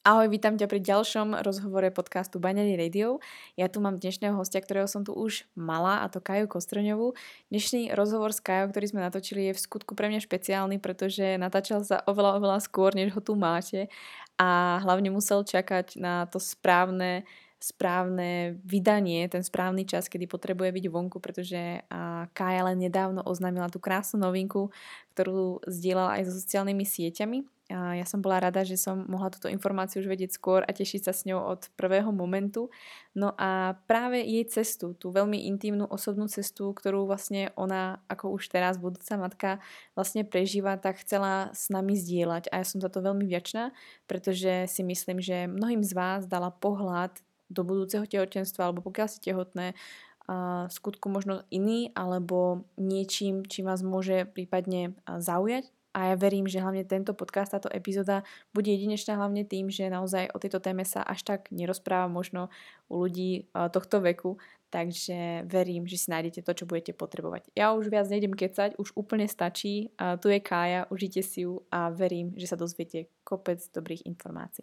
Ahoj, vítam ťa pri ďalšom rozhovore podcastu Binary Radio. Ja tu mám dnešného hostia, ktorého som tu už mala, a to Kaju Kostroňovú. Dnešný rozhovor s Kajou, ktorý sme natočili, je v skutku pre mňa špeciálny, pretože natáčal sa oveľa, oveľa skôr, než ho tu máte a hlavne musel čakať na to správne správne vydanie, ten správny čas, kedy potrebuje byť vonku, pretože Kaja len nedávno oznámila tú krásnu novinku, ktorú zdieľala aj so sociálnymi sieťami a ja som bola rada, že som mohla túto informáciu už vedieť skôr a tešiť sa s ňou od prvého momentu. No a práve jej cestu, tú veľmi intimnú osobnú cestu, ktorú vlastne ona ako už teraz budúca matka vlastne prežíva, tak chcela s nami zdieľať a ja som za to veľmi vďačná, pretože si myslím, že mnohým z vás dala pohľad do budúceho tehotenstva alebo pokiaľ si tehotné, a skutku možno iný alebo niečím, čím vás môže prípadne zaujať a ja verím, že hlavne tento podcast, táto epizóda bude jedinečná hlavne tým, že naozaj o tejto téme sa až tak nerozpráva možno u ľudí tohto veku, takže verím, že si nájdete to, čo budete potrebovať. Ja už viac nejdem kecať, už úplne stačí. Tu je Kája, užite si ju a verím, že sa dozviete kopec dobrých informácií.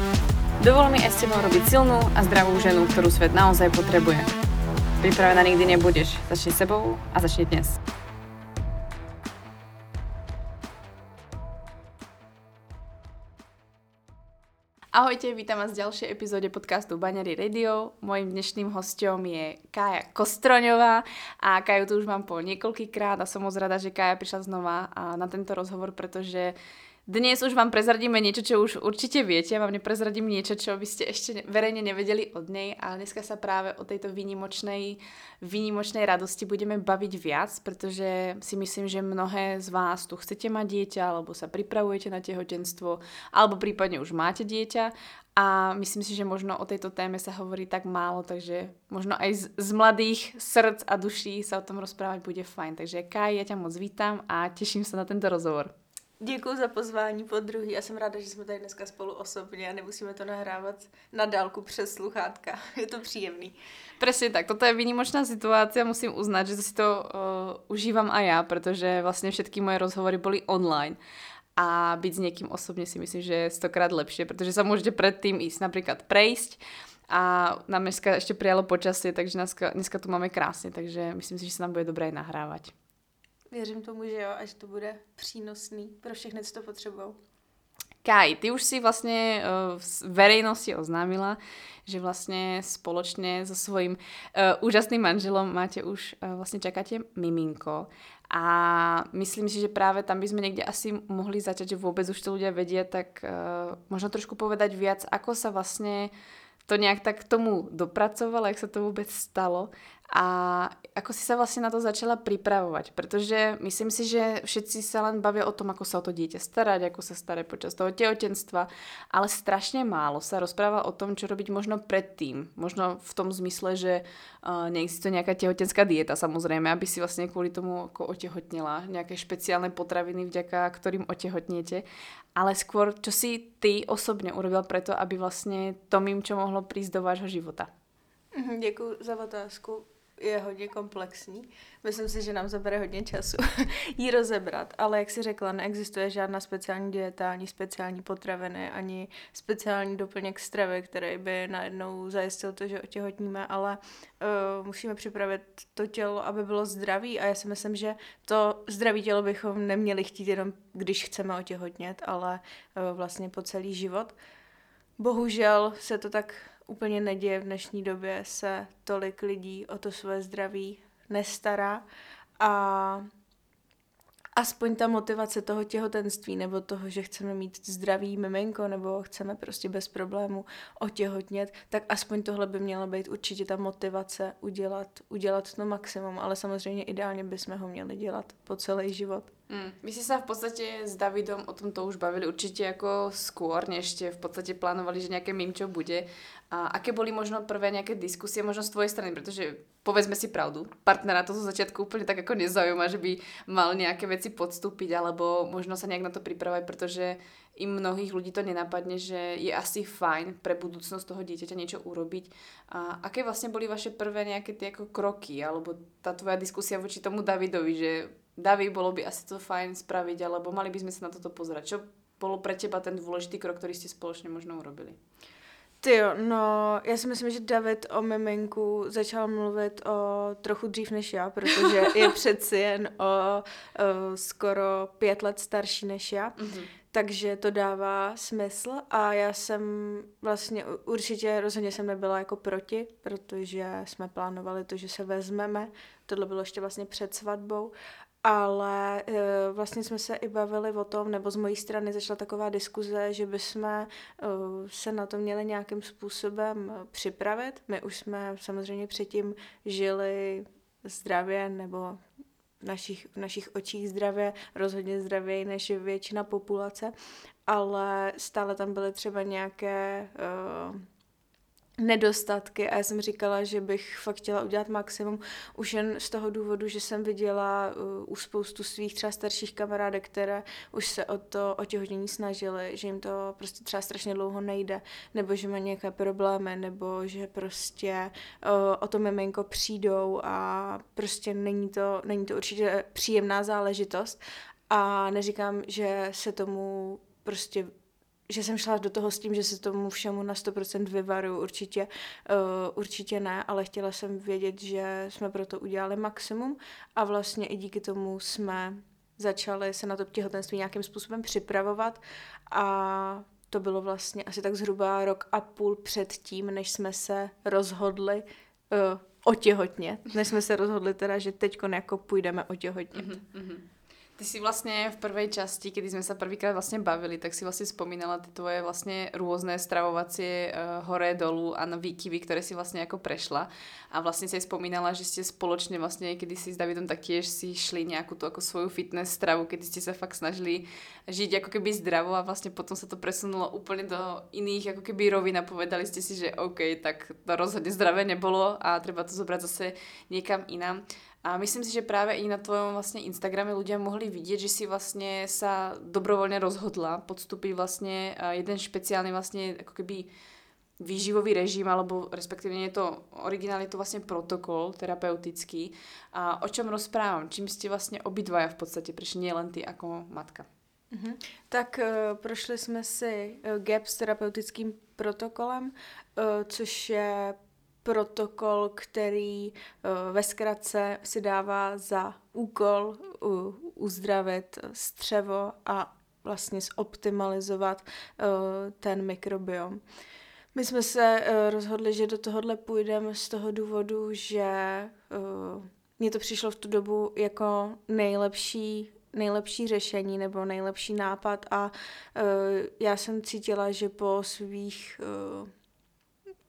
Dovol mi aj s tebou robiť silnú a zdravú ženu, ktorú svet naozaj potrebuje. Pripravená nikdy nebudeš. Začni sebou a začni dnes. Ahojte, vítam vás v ďalšej epizóde podcastu Baňary Radio. Mojím dnešným hostom je Kája Kostroňová a Kaju tu už mám po niekoľkýkrát a som moc rada, že Kája prišla znova na tento rozhovor, pretože dnes už vám prezradíme niečo, čo už určite viete. Vám neprezradím niečo, čo by ste ešte verejne nevedeli od nej, ale dneska sa práve o tejto výnimočnej, výnimočnej radosti budeme baviť viac, pretože si myslím, že mnohé z vás tu chcete mať dieťa, alebo sa pripravujete na tehotenstvo, alebo prípadne už máte dieťa a myslím si, že možno o tejto téme sa hovorí tak málo, takže možno aj z, z mladých srdc a duší sa o tom rozprávať bude fajn. Takže Kaj, ja ťa moc vítam a teším sa na tento rozhovor. Děkuji za pozvání po druhý a jsem ráda, že jsme tady dneska spolu osobně a nemusíme to nahrávat na dálku přes sluchátka. Je to příjemný. Presne tak, toto je výnimočná situácia, musím uznať, že si to uh, užívam aj ja, pretože vlastne všetky moje rozhovory boli online a byť s niekým osobne si myslím, že je stokrát lepšie, pretože sa môžete predtým ísť napríklad prejsť a nám dneska ešte prijalo počasie, takže dneska, dneska tu máme krásne, takže myslím si, že sa nám bude dobré aj nahrávať. Věřím tomu, že jo, až to bude přínosný pro všechny, co to potřebují. Kaj, ty už si vlastne uh, v verejnosti oznámila, že vlastne spoločne so svojím uh, úžasným manželom máte už, uh, vlastne čakáte miminko. A myslím si, že práve tam by sme niekde asi mohli začať, že vôbec už to ľudia vedia, tak možno trošku povedať viac, ako sa vlastne to nejak tak k tomu dopracovala, jak sa to vôbec stalo a ako si sa vlastne na to začala pripravovať, pretože myslím si, že všetci sa len bavia o tom, ako sa o to dieťa starať, ako sa starať počas toho tehotenstva, ale strašne málo sa rozpráva o tom, čo robiť možno predtým. Možno v tom zmysle, že uh, neexistuje nejaká tehotenská dieta samozrejme, aby si vlastne kvôli tomu ako otehotnila, nejaké špeciálne potraviny, vďaka ktorým otehotniete, ale skôr, čo si ty osobne urobil preto, aby vlastne to mým, čo mohlo prísť do vášho života. Mhm, Děkuji za otázku je hodně komplexní. Myslím si, že nám zabere hodně času ji rozebrat, ale jak si řekla, neexistuje žádná speciální dieta, ani speciální potraviny, ani speciální doplněk stravy, který by najednou zajistil to, že otěhotníme, ale uh, musíme připravit to tělo, aby bylo zdravý a já si myslím, že to zdraví tělo bychom neměli chtít jenom, když chceme otěhotnět, ale uh, vlastně po celý život. Bohužel se to tak úplně neděje v dnešní době, se tolik lidí o to své zdraví nestará a aspoň ta motivace toho těhotenství nebo toho, že chceme mít zdravý miminko nebo chceme prostě bez problému otěhotnět, tak aspoň tohle by měla být určitě ta motivace udělat, udělat to maximum, ale samozřejmě ideálně bychom ho měli dělat po celý život. Mm. Vy ste sa v podstate s Davidom o tomto už bavili určite ako skôr, než ste v podstate plánovali, že nejaké mimčo bude. A aké boli možno prvé nejaké diskusie, možno z tvojej strany, pretože povedzme si pravdu, partnera to zo začiatku úplne tak ako nezaujíma, že by mal nejaké veci podstúpiť, alebo možno sa nejak na to pripravať, pretože i mnohých ľudí to nenapadne, že je asi fajn pre budúcnosť toho dieťaťa niečo urobiť. A aké vlastne boli vaše prvé nejaké tie ako kroky, alebo tá tvoja diskusia voči tomu Davidovi, že David, bolo by asi to fajn spraviť, alebo mali by sme sa na toto pozerať. Čo bolo pre teba ten dôležitý krok, ktorý ste spoločne možno urobili? Ty jo, no, já si myslím, že David o miminku začal mluvit o trochu dřív než já, protože je přeci jen o, o skoro pět let starší než já. Mm-hmm. Takže to dává smysl a já jsem vlastně určitě rozhodně jsem nebyla jako proti, protože jsme plánovali to, že se vezmeme. Tohle bylo ještě vlastně před svatbou ale e, vlastně jsme se i bavili o tom, nebo z mojí strany začala taková diskuze, že bychom e, se na to měli nějakým způsobem připravit. My už jsme samozřejmě předtím žili zdravě, nebo v našich, v našich očích zdravě, rozhodně zdravěji než většina populace, ale stále tam byly třeba nějaké uh, nedostatky a já jsem říkala, že bych fakt chtěla udělat maximum už jen z toho důvodu, že jsem viděla uh, u spoustu svých třeba starších kamarádek, které už se o to otěhotnění snažily, že jim to prostě třeba strašně dlouho nejde, nebo že mají nějaké problémy, nebo že prostě uh, o to miminko přijdou a prostě není to, není to určitě příjemná záležitost. A neříkám, že se tomu prostě že jsem šla do toho s tím, že se tomu všemu na 100% vyvaru, určitě, uh, určitě ne, ale chtěla jsem vědět, že jsme pro to udělali maximum a vlastně i díky tomu jsme začali se na to těhotenství nějakým způsobem připravovat a to bylo vlastně asi tak zhruba rok a půl před tím, než jsme se rozhodli uh, otěhotnět, než jsme se rozhodli teda, že teď jako půjdeme otěhotnět. Mm-hmm. Ty si vlastne v prvej časti, kedy sme sa prvýkrát vlastne bavili, tak si vlastne spomínala tie tvoje vlastne rôzne stravovacie uh, hore, dolu a výkyvy, ktoré si vlastne ako prešla. A vlastne si aj spomínala, že ste spoločne vlastne, kedy si s Davidom taktiež si šli nejakú tú ako svoju fitness stravu, kedy ste sa fakt snažili žiť ako keby zdravo a vlastne potom sa to presunulo úplne do iných ako keby rovin a povedali ste si, že OK, tak to rozhodne zdravé nebolo a treba to zobrať zase niekam inám. A myslím si, že práve i na tvojom vlastne Instagrame ľudia mohli vidieť, že si vlastne sa dobrovoľne rozhodla podstúpiť vlastne jeden špeciálny vlastne ako keby výživový režim, alebo respektíve nie je to, originálne je to vlastne protokol terapeutický. A o čom rozprávam? Čím ste vlastne obidvaja v podstate prišli, nielen ty ako matka? Mm-hmm. Tak uh, prošli jsme si uh, GAP s terapeutickým protokolem, uh, což je protokol, který uh, ve zkratce si dává za úkol uzdravit střevo a vlastně zoptimalizovat uh, ten mikrobiom. My jsme se uh, rozhodli, že do tohohle půjdeme z toho důvodu, že mně to přišlo v tu dobu jako nejlepší nejlepší řešení nebo nejlepší nápad a já jsem cítila, že po svých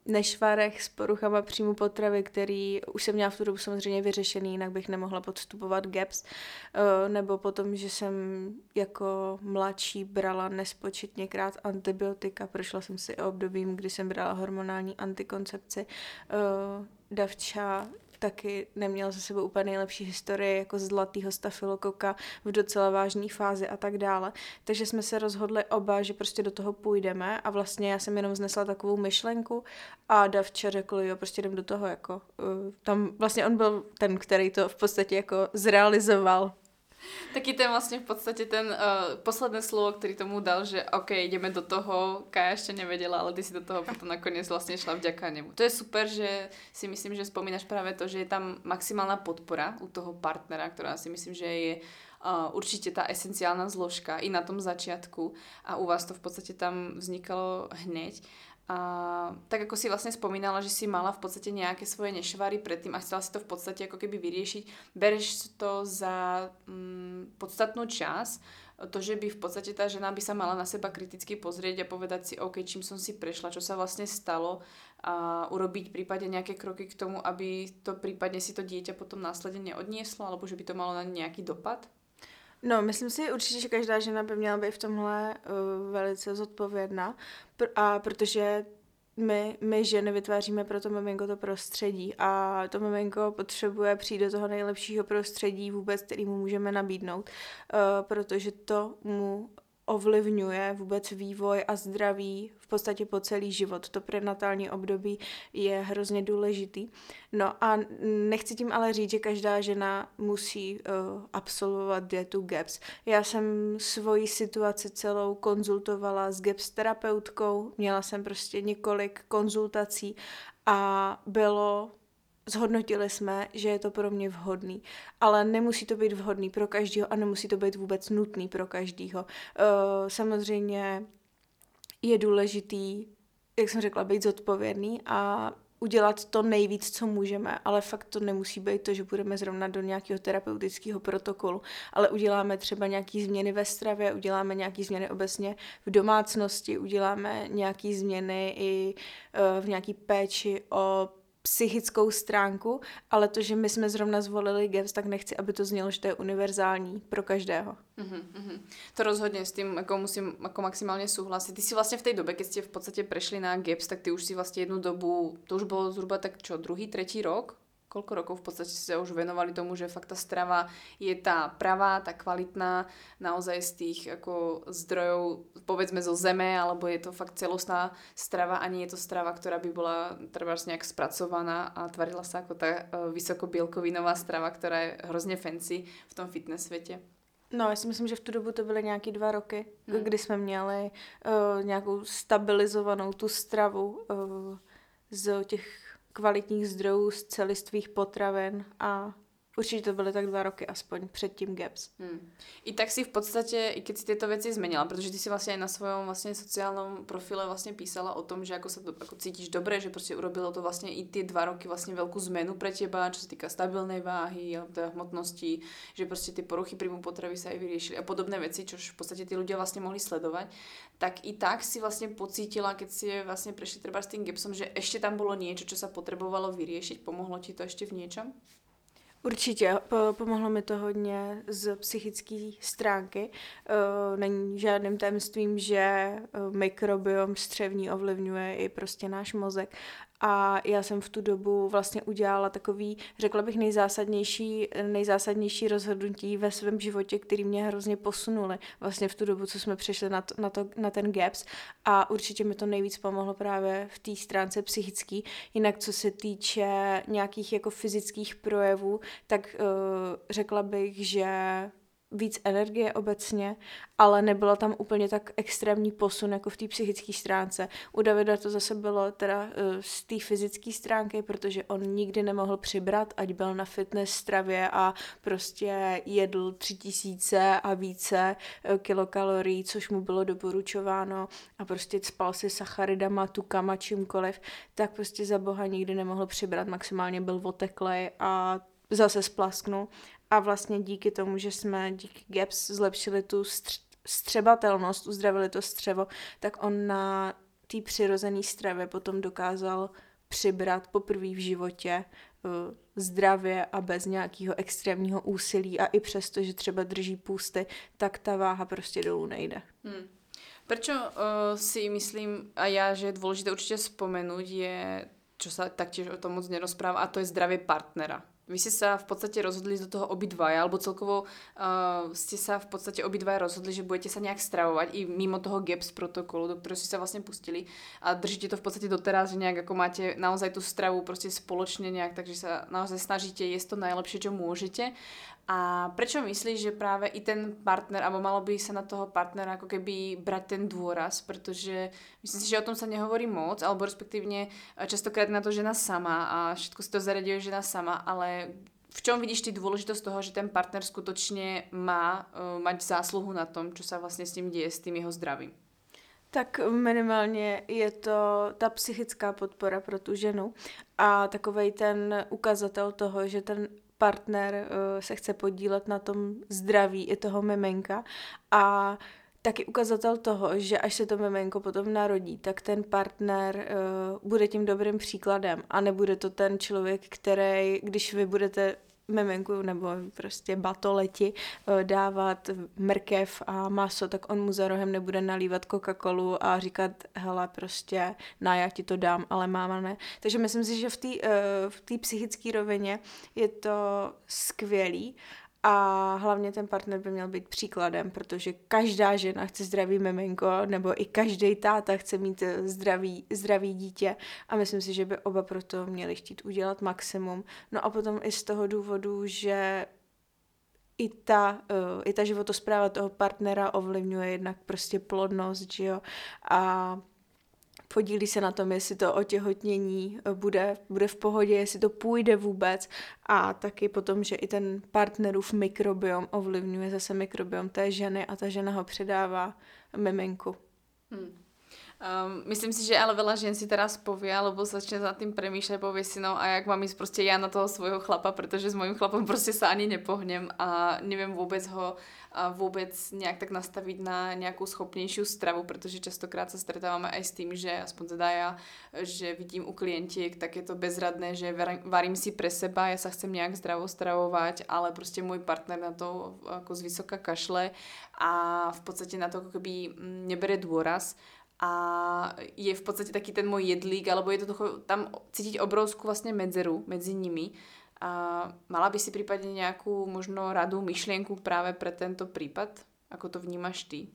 nešvarech s poruchama příjmu potravy, který už jsem měla v tu dobu samozřejmě vyřešený, jinak bych nemohla podstupovat GAPS, eh, nebo potom, že jsem jako mladší brala nespočetněkrát antibiotika, prošla jsem si obdobím, kdy jsem brala hormonální antikoncepci, eh, davča, taky neměl za sebou úplně nejlepší historie jako zlatýho stafilokoka v docela vážné fázi a tak dále. Takže jsme se rozhodli oba, že prostě do toho půjdeme a vlastně já jsem jenom znesla takovou myšlenku a Davče řekl, jo, prostě jdem do toho, jako uh, tam vlastně on byl ten, který to v podstatě jako zrealizoval Taký ten vlastne v podstate ten uh, posledné slovo, ktorý tomu dal, že OK, ideme do toho, Kaja ešte nevedela, ale ty si do toho potom nakoniec vlastne šla vďaka nemu. To je super, že si myslím, že spomínaš práve to, že je tam maximálna podpora u toho partnera, ktorá si myslím, že je uh, určite tá esenciálna zložka i na tom začiatku a u vás to v podstate tam vznikalo hneď. A tak ako si vlastne spomínala, že si mala v podstate nejaké svoje nešvary predtým a chcela si to v podstate ako keby vyriešiť, bereš to za mm, podstatnú čas, to, že by v podstate tá žena by sa mala na seba kriticky pozrieť a povedať si, OK, čím som si prešla, čo sa vlastne stalo a urobiť prípadne nejaké kroky k tomu, aby to prípadne si to dieťa potom následne neodnieslo, alebo že by to malo na nejaký dopad? No, myslím si určitě, že každá žena by měla být v tomhle uh, velice zodpovědná, pr- a protože my, my ženy vytváříme pro to miminko to prostředí a to miminko potřebuje přijít do toho nejlepšího prostředí vůbec, který mu můžeme nabídnout, uh, protože to mu ovlivňuje vůbec vývoj a zdraví v podstatě po celý život. To prenatální období je hrozně důležitý. No a nechci tím ale říct, že každá žena musí uh, absolvovat dietu GAPS. Já jsem svoji situaci celou konzultovala s GAPS terapeutkou, měla jsem prostě několik konzultací a bylo Zhodnotili jsme, že je to pro mě vhodný, ale nemusí to být vhodný pro každého a nemusí to být vůbec nutný pro každého. Uh, samozřejmě je důležitý, jak jsem řekla, být zodpovědný a udělat to nejvíc, co můžeme, ale fakt to nemusí být to, že budeme zrovna do nějakého terapeutického protokolu, ale uděláme třeba nějaké změny ve stravě, uděláme nějaké změny obecně v domácnosti, uděláme nějaké změny i uh, v nějaké péči o psychickou stránku, ale to, že my jsme zrovna zvolili GEPS, tak nechci, aby to znělo, že to je univerzální pro každého. Mm-hmm. To rozhodně s tím jako musím jako maximálně souhlasit. Ty si vlastně v té době, když jste v podstatě prešli na GEPS, tak ty už si vlastně jednu dobu, to už bylo zhruba tak čo, druhý, třetí rok, koľko rokov v podstate ste už venovali tomu, že fakt tá strava je tá pravá, tá kvalitná, naozaj z tých ako zdrojov, povedzme zo zeme, alebo je to fakt celostná strava a nie je to strava, ktorá by bola treba nejak spracovaná a tvarila sa ako tá e, vysokobielkovinová strava, ktorá je hrozně fancy v tom fitness světě. No, já si myslím, že v tu dobu to byly nějaký dva roky, hmm. kdy jsme měli uh, nějakou stabilizovanou tu stravu uh, z těch kvalitních zdrojů z celistvých potravin a Určitě to byly tak dva roky aspoň před tím GAPS. Hmm. I tak si v podstatě, i keď si tyto věci zmenila, protože ty si vlastně na svém vlastně sociálním profile vlastně písala o tom, že jako se jako cítíš dobře, že prostě urobilo to vlastně i ty dva roky vlastně velkou zmenu pre teba, čo se týká stabilné váhy, teda hmotnosti, že prostě ty poruchy príjmu potravy se i vyriešili a podobné věci, což v podstatě ty lidé vlastně mohli sledovat. Tak i tak si vlastně pocítila, keď si vlastně prešli třeba s tím GAPSom, že ještě tam bylo něco, co se potřebovalo vyriešiť, pomohlo ti to ještě v něčem? Určitě, po, pomohlo mi to hodně z psychické stránky. Uh, není žádným tajemstvím, že uh, mikrobiom střevní ovlivňuje i prostě náš mozek a já jsem v tu dobu vlastně udělala takový, řekla bych, nejzásadnější, nejzásadnější rozhodnutí ve svém životě, který mě hrozně posunuli vlastně v tu dobu, co jsme přišli na, to, na, to, na ten GAPS a určitě mi to nejvíc pomohlo právě v té stránce psychický. Jinak co se týče nějakých jako fyzických projevů, tak uh, řekla bych, že víc energie obecně, ale nebylo tam úplně tak extrémní posun jako v té psychické stránce. U Davida to zase bylo teda uh, z té fyzické stránky, protože on nikdy nemohl přibrat, ať byl na fitness stravě a prostě jedl tři tisíce a více uh, kilokalorií, což mu bylo doporučováno a prostě spal si sacharidama, tukama, čímkoliv, tak prostě za boha nikdy nemohl přibrat, maximálně byl oteklej a zase splasknul a vlastně díky tomu, že jsme díky GAPS zlepšili tu střebatelnost, uzdravili to střevo, tak on na té přirozené stravě potom dokázal přibrat poprvé v životě uh, zdravě a bez nějakého extrémního úsilí a i přesto, že třeba drží půsty, tak ta váha prostě dolů nejde. Hmm. Proč uh, si myslím, a já, že je důležité určitě vzpomenout, je, čo sa taktiež o tom moc nerozpráva, a to je zdravie partnera vy ste sa v podstate rozhodli do toho obidvaja, alebo celkovo uh, ste sa v podstate obidvaja rozhodli, že budete sa nejak stravovať i mimo toho GAPS protokolu, do ktorého ste sa vlastne pustili. A držíte to v podstate doteraz, že nejak ako máte naozaj tú stravu prostě spoločne nejak, takže sa naozaj snažíte jesť to najlepšie, čo môžete a prečo myslíš, že práve i ten partner, alebo malo by sa na toho partnera ako keby brať ten dôraz, pretože myslím si, že o tom sa nehovorí moc, alebo respektívne eh, častokrát na to žena sama a všetko si to zariaduje žena sama, ale v čom vidíš ty dôležitosť toho, že ten partner skutočne má uh, mať zásluhu na tom, čo sa vlastne s ním děje, s tým jeho zdravím? Tak minimálně je to ta psychická podpora pro tu ženu a takovej ten ukazatel toho, že ten partner uh, se chce podílet na tom zdraví i toho miminka. A taky ukazatel toho, že až se to miminko potom narodí, tak ten partner uh, bude tím dobrým příkladem a nebude to ten člověk, který, když vy budete mimenku nebo prostě batoleti eh, dávat mrkev a maso, tak on mu za rohem nebude nalívat Coca-Colu a říkat, hele, prostě, na já ti to dám, ale máma ne. Takže myslím si, že v té eh, v psychické rovině je to skvělý a hlavně ten partner by měl být příkladem, protože každá žena chce zdravý miminko, nebo i každý táta chce mít eh, zdravý, zdravý dítě a myslím si, že by oba proto měli chtít udělat maximum. No a potom i z toho důvodu, že i ta, uh, i ta životospráva toho partnera ovlivňuje jednak prostě plodnost, že jo, a podílí se na tom, jestli to otěhotnění eh, bude, bude v pohodě, jestli to půjde vůbec a taky potom, že i ten partnerův mikrobiom ovlivňuje zase mikrobiom té ženy a ta žena ho předává miminku. Hmm. Um, myslím si, že ale veľa žen si teraz povie, alebo začne za tým premýšľať, povie si, no a jak mám ísť proste ja na toho svojho chlapa, pretože s mojím chlapom proste sa ani nepohnem a neviem vôbec ho a vôbec nejak tak nastaviť na nejakú schopnejšiu stravu, pretože častokrát sa stretávame aj s tým, že aspoň teda ja, že vidím u klientiek, tak je to bezradné, že varím si pre seba, ja sa chcem nejak zdravo stravovať, ale proste môj partner na to ako z vysoka kašle a v podstate na to keby mm, nebere dôraz a je v podstate taký ten môj jedlík, alebo je to tam cítiť obrovskú vlastne medzeru medzi nimi. A mala by si prípadne nejakú možno radu, myšlienku práve pre tento prípad? Ako to vnímaš ty?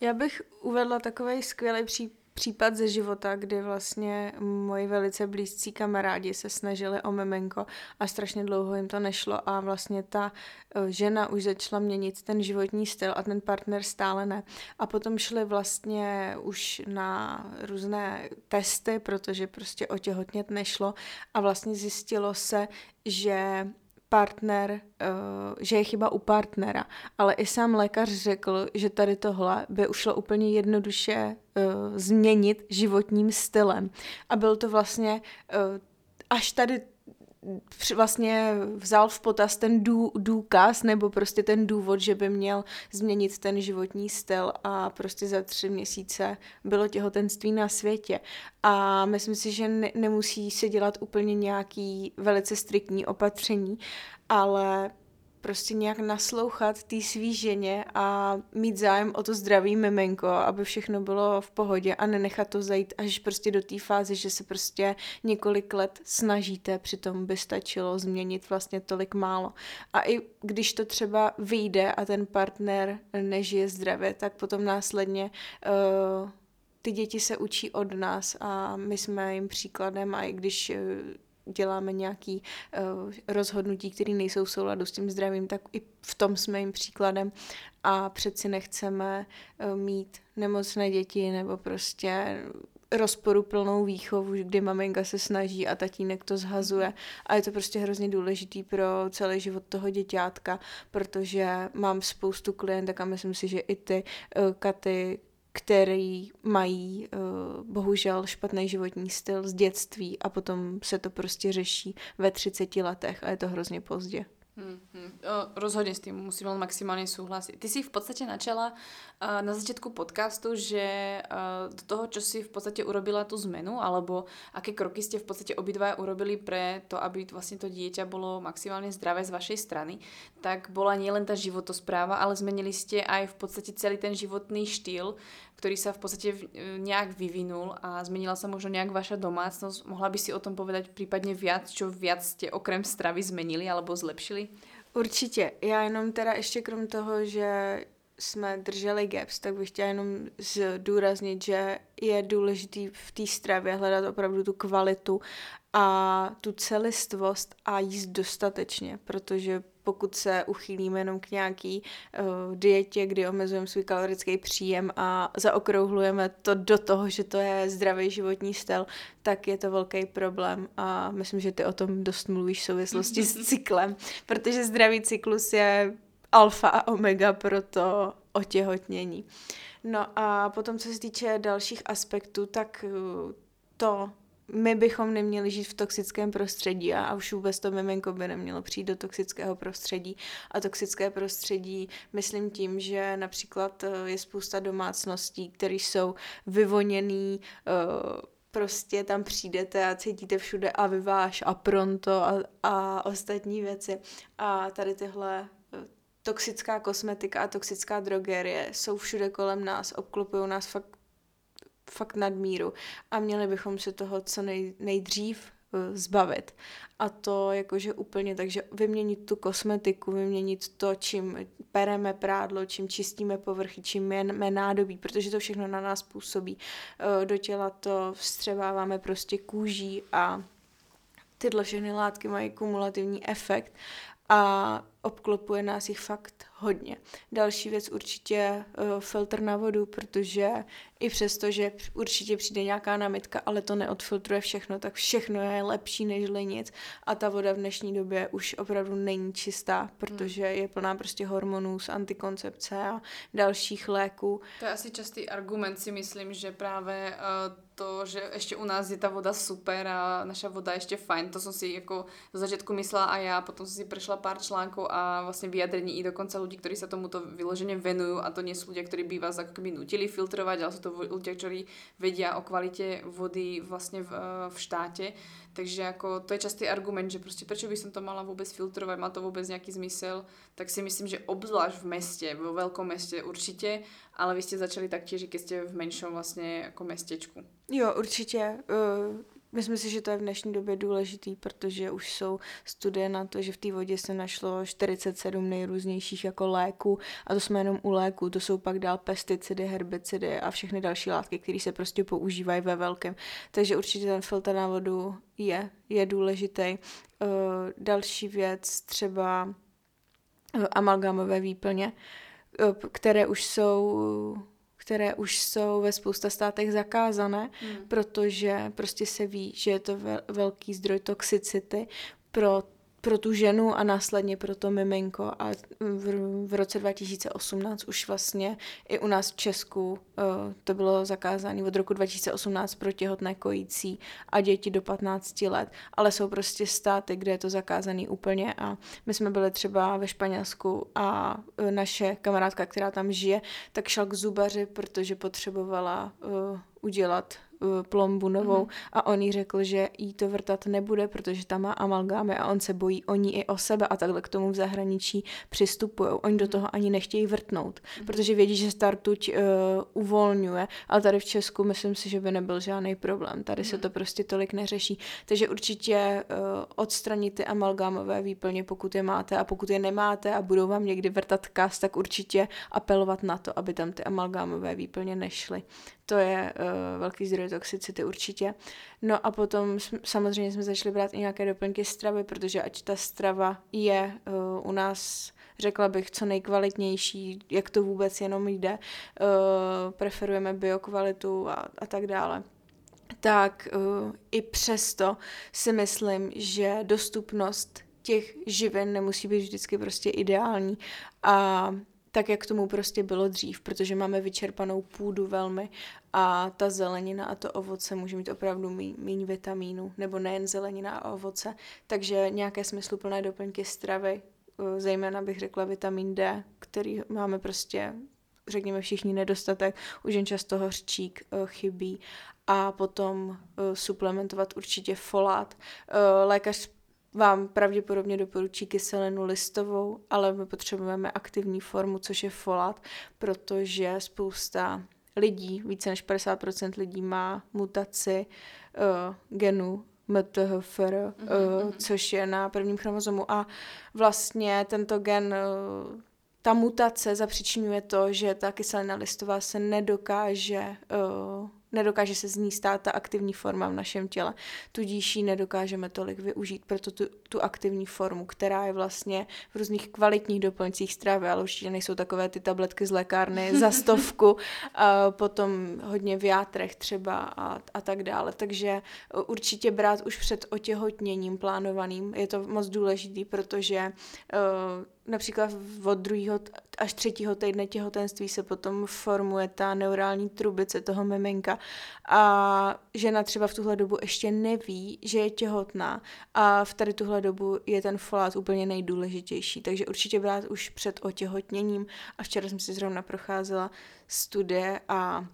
Já bych uvedla takový skvělý případ případ ze života, kdy vlastně moji velice blízcí kamarádi se snažili o miminko a strašně dlouho jim to nešlo a vlastně ta eh, žena už začala měnit ten životní styl a ten partner stále ne. A potom šli vlastně už na různé testy, protože prostě otěhotnět nešlo a vlastně zjistilo se, že partner, uh, že je chyba u partnera, ale i sám lékař řekl, že tady tohle by ušlo úplně jednoduše uh, změnit životním stylem. A byl to vlastně uh, až tady vlastně vzal v potaz ten dů, důkaz nebo prostě ten důvod, že by měl změnit ten životní styl a prostě za tři měsíce bylo těhotenství na světě. A myslím si, že ne, nemusí se dělat úplně nějaký velice striktní opatření, ale prostě nějak naslouchat té svý ženě a mít zájem o to zdravý miminko, aby všechno bylo v pohodě a nenechat to zajít až prostě do té fáze, že se prostě několik let snažíte, přitom by stačilo změnit vlastně tolik málo. A i když to třeba vyjde a ten partner nežije zdravě, tak potom následně uh, ty děti se učí od nás a my jsme jim příkladem a i když uh, děláme nějaký uh, rozhodnutí, které nejsou v souladu s tím zdravím, tak i v tom jsme jim příkladem a přeci nechceme uh, mít nemocné děti nebo prostě rozporuplnou výchovu, kdy maminka se snaží a tatínek to zhazuje. A je to prostě hrozně důležitý pro celý život toho děťátka, protože mám spoustu klientek a myslím si, že i ty uh, Katy, který mají uh, bohužel špatný životní styl z dětství a potom se to prostě řeší ve 30 letech a je to hrozně pozdě. Hmm, hmm. O, rozhodne s tým musím len maximálne súhlasiť. Ty si v podstate načala uh, na začiatku podcastu, že uh, do toho, čo si v podstate urobila tú zmenu, alebo aké kroky ste v podstate obidvaja urobili pre to, aby vlastne to dieťa bolo maximálne zdravé z vašej strany, tak bola nielen tá životospráva, ale zmenili ste aj v podstate celý ten životný štýl, ktorý sa v podstate nejak vyvinul a zmenila sa možno nejak vaša domácnosť. Mohla by si o tom povedať prípadne viac, čo viac ste okrem stravy zmenili alebo zlepšili? Určitě. Já jenom teda ještě krom toho, že jsme drželi gaps, tak bych chtěla jenom zdůraznit, že je důležitý v té stravě hledat opravdu tu kvalitu a tu celistvost a jíst dostatečně, protože pokud se uchýlíme jenom k nějaký uh, dietě, kdy omezujeme svůj kalorický příjem a zaokrouhlujeme to do toho, že to je zdravý životní styl, tak je to velký problém a myslím, že ty o tom dost mluvíš v souvislosti s cyklem, protože zdravý cyklus je alfa a omega pro to otěhotnění. No a potom, co se týče dalších aspektů, tak uh, to my bychom neměli žít v toxickém prostředí a, už vůbec to miminko by nemělo přijít do toxického prostředí. A toxické prostředí myslím tím, že například eh, je spousta domácností, které jsou vyvoněný uh, prostě tam přijdete a cítíte všude a vyváš a pronto a, a ostatní věci. A tady tyhle eh, toxická kosmetika a toxická drogerie jsou všude kolem nás, obklopují nás fakt, fakt nadmíru a měli bychom se toho co nej, nejdřív uh, zbavit. A to jakože úplně, takže vyměnit tu kosmetiku, vyměnit to, čím pereme prádlo, čím čistíme povrchy, čím jeme nádobí, protože to všechno na nás působí. Uh, do těla to vstřebáváme prostě kůží a tyhle všechny látky mají kumulativní efekt a obklopuje nás jich fakt hodně. Další věc určitě uh, filtr na vodu, protože i přesto, že určitě přijde nějaká námitka, ale to neodfiltruje všechno, tak všechno je lepší než nic a ta voda v dnešní době už opravdu není čistá, protože hmm. je plná prostě hormonů z antikoncepce a dalších léků. To je asi častý argument si myslím, že právě uh, to, že ještě u nás je ta voda super a naša voda je ještě fajn, to jsem si jako do začátku myslela a já, potom jsem si prešla pár článků a vlastně vyjadrení i dokonce ľudí, ktorí sa tomuto vyložene venujú a to nie sú ľudia, ktorí by vás ako keby nutili filtrovať, ale sú to ľudia, ktorí vedia o kvalite vody vlastne v, v štáte. Takže ako to je častý argument, že prostě prečo by som to mala vôbec filtrovať, má to vôbec nejaký zmysel, tak si myslím, že obzvlášť v meste, vo veľkom meste určite, ale vy ste začali taktiež, keď ste v menšom vlastně jako mestečku. Jo, určitě. Uh Myslím si, že to je v dnešní době důležitý, protože už jsou studie na to, že v té vodě se našlo 47 nejrůznějších jako léků a to jsme jenom u léků, to jsou pak dál pesticidy, herbicidy a všechny další látky, které se prostě používají ve velkém. Takže určitě ten filtr na vodu je, je důležitý. Uh, další věc třeba uh, amalgámové výplně, uh, které už jsou které už jsou ve spousta státech zakázané, hmm. protože prostě se ví, že je to velký zdroj toxicity pro pro tu ženu a následně pro to miminko. A v, v roce 2018 už vlastně i u nás v Česku uh, to bylo zakázáno od roku 2018 pro těhotné kojící a děti do 15 let, ale jsou prostě státy, kde je to zakázané úplně. A my jsme byli třeba ve Španělsku a uh, naše kamarádka, která tam žije, tak šla k zubaři, protože potřebovala uh, udělat plombu novou mm-hmm. a on jí řekl, že jí to vrtat nebude, protože tam má amalgámy a on se bojí o ní i o sebe a takhle k tomu v zahraničí přistupují. Oni do mhm. toho ani nechtějí vrtnout, mm-hmm. protože vědí, že startuť uh, uvolňuje, ale tady v Česku myslím si, že by nebyl žádný problém. Tady mm-hmm. se mhm. to prostě tolik neřeší. Takže určitě uh, odstranit ty amalgámové výplně, pokud je máte a pokud je nemáte a budou vám někdy vrtat kas, tak určitě apelovat na to, aby tam ty amalgámové výplně nešly. To je uh, velký zdroj toxicity určitě. No a potom samozřejmě jsme začali brát i nějaké doplňky stravy, protože ať ta strava je uh, u nás řekla bych, co nejkvalitnější, jak to vůbec jenom jde. Uh, preferujeme biokvalitu a, a tak dále. Tak uh, i přesto si myslím, že dostupnost těch živin nemusí být vždycky prostě ideální a tak, jak tomu prostě bylo dřív, protože máme vyčerpanou půdu velmi a ta zelenina a to ovoce může mít opravdu méně vitamínu, nebo nejen zelenina a ovoce, takže nějaké smysluplné doplňky stravy, eh, zejména bych řekla vitamin D, který máme prostě řekněme všichni nedostatek, už jen často hořčík uh, chybí a potom uh, suplementovat určitě folát. Lékař vám pravděpodobně doporučí kyselinu listovou, ale my potřebujeme aktivní formu, což je folát, protože spousta lidí, více než 50% lidí má mutaci uh, genu MTHFR, uh, mm-hmm. což je na prvním chromozomu a vlastně tento gen uh, ta mutace zapříčinuje to, že ta kyselina listová se nedokáže uh, nedokáže se z ní stát ta aktivní forma v našem těle. Tudíž ji nedokážeme tolik využít, proto tu, tu aktivní formu, která je vlastně v různých kvalitních doplňcích stravy, ale určitě nejsou takové ty tabletky z lékárny za stovku, a potom hodně v játrech třeba a, a tak dále. Takže určitě brát už před otěhotněním plánovaným je to moc důležitý, protože uh, například od druhého až třetího týdne těhotenství se potom formuje ta neurální trubice toho miminka. A žena třeba v tuhle dobu ještě neví, že je těhotná a v tady tuhle dobu je ten folát úplně nejdůležitější, takže určitě brát už před otěhotněním. A včera jsem si zrovna procházela studie a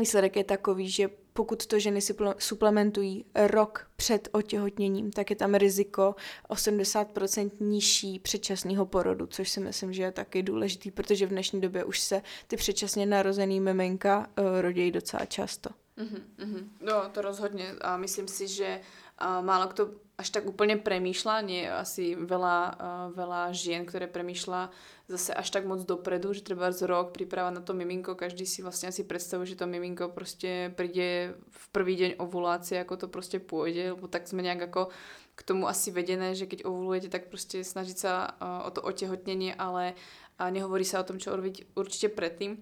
výsledek je takový, že pokud to ženy suplementují rok před otěhotněním, tak je tam riziko 80% nižší předčasného porodu, což si myslím, že je taky důležitý, protože v dnešní době už se ty předčasně narozený miminka uh, docela často. Mm-hmm. No, to rozhodně a myslím si, že uh, málo kto až tak úplně premýšľa, nie asi veľa, uh, veľa žien, ktoré premýšľa zase až tak moc dopredu, že treba z rok príprava na to miminko, každý si vlastne asi predstavuje, že to miminko prostě príde v prvý deň ovulácie, ako to prostě pôjde, lebo tak sme nejak ako k tomu asi vedené, že keď ovulujete, tak prostě snažiť sa uh, o to otehotnenie, ale uh, nehovorí sa o tom, čo urobiť určite predtým.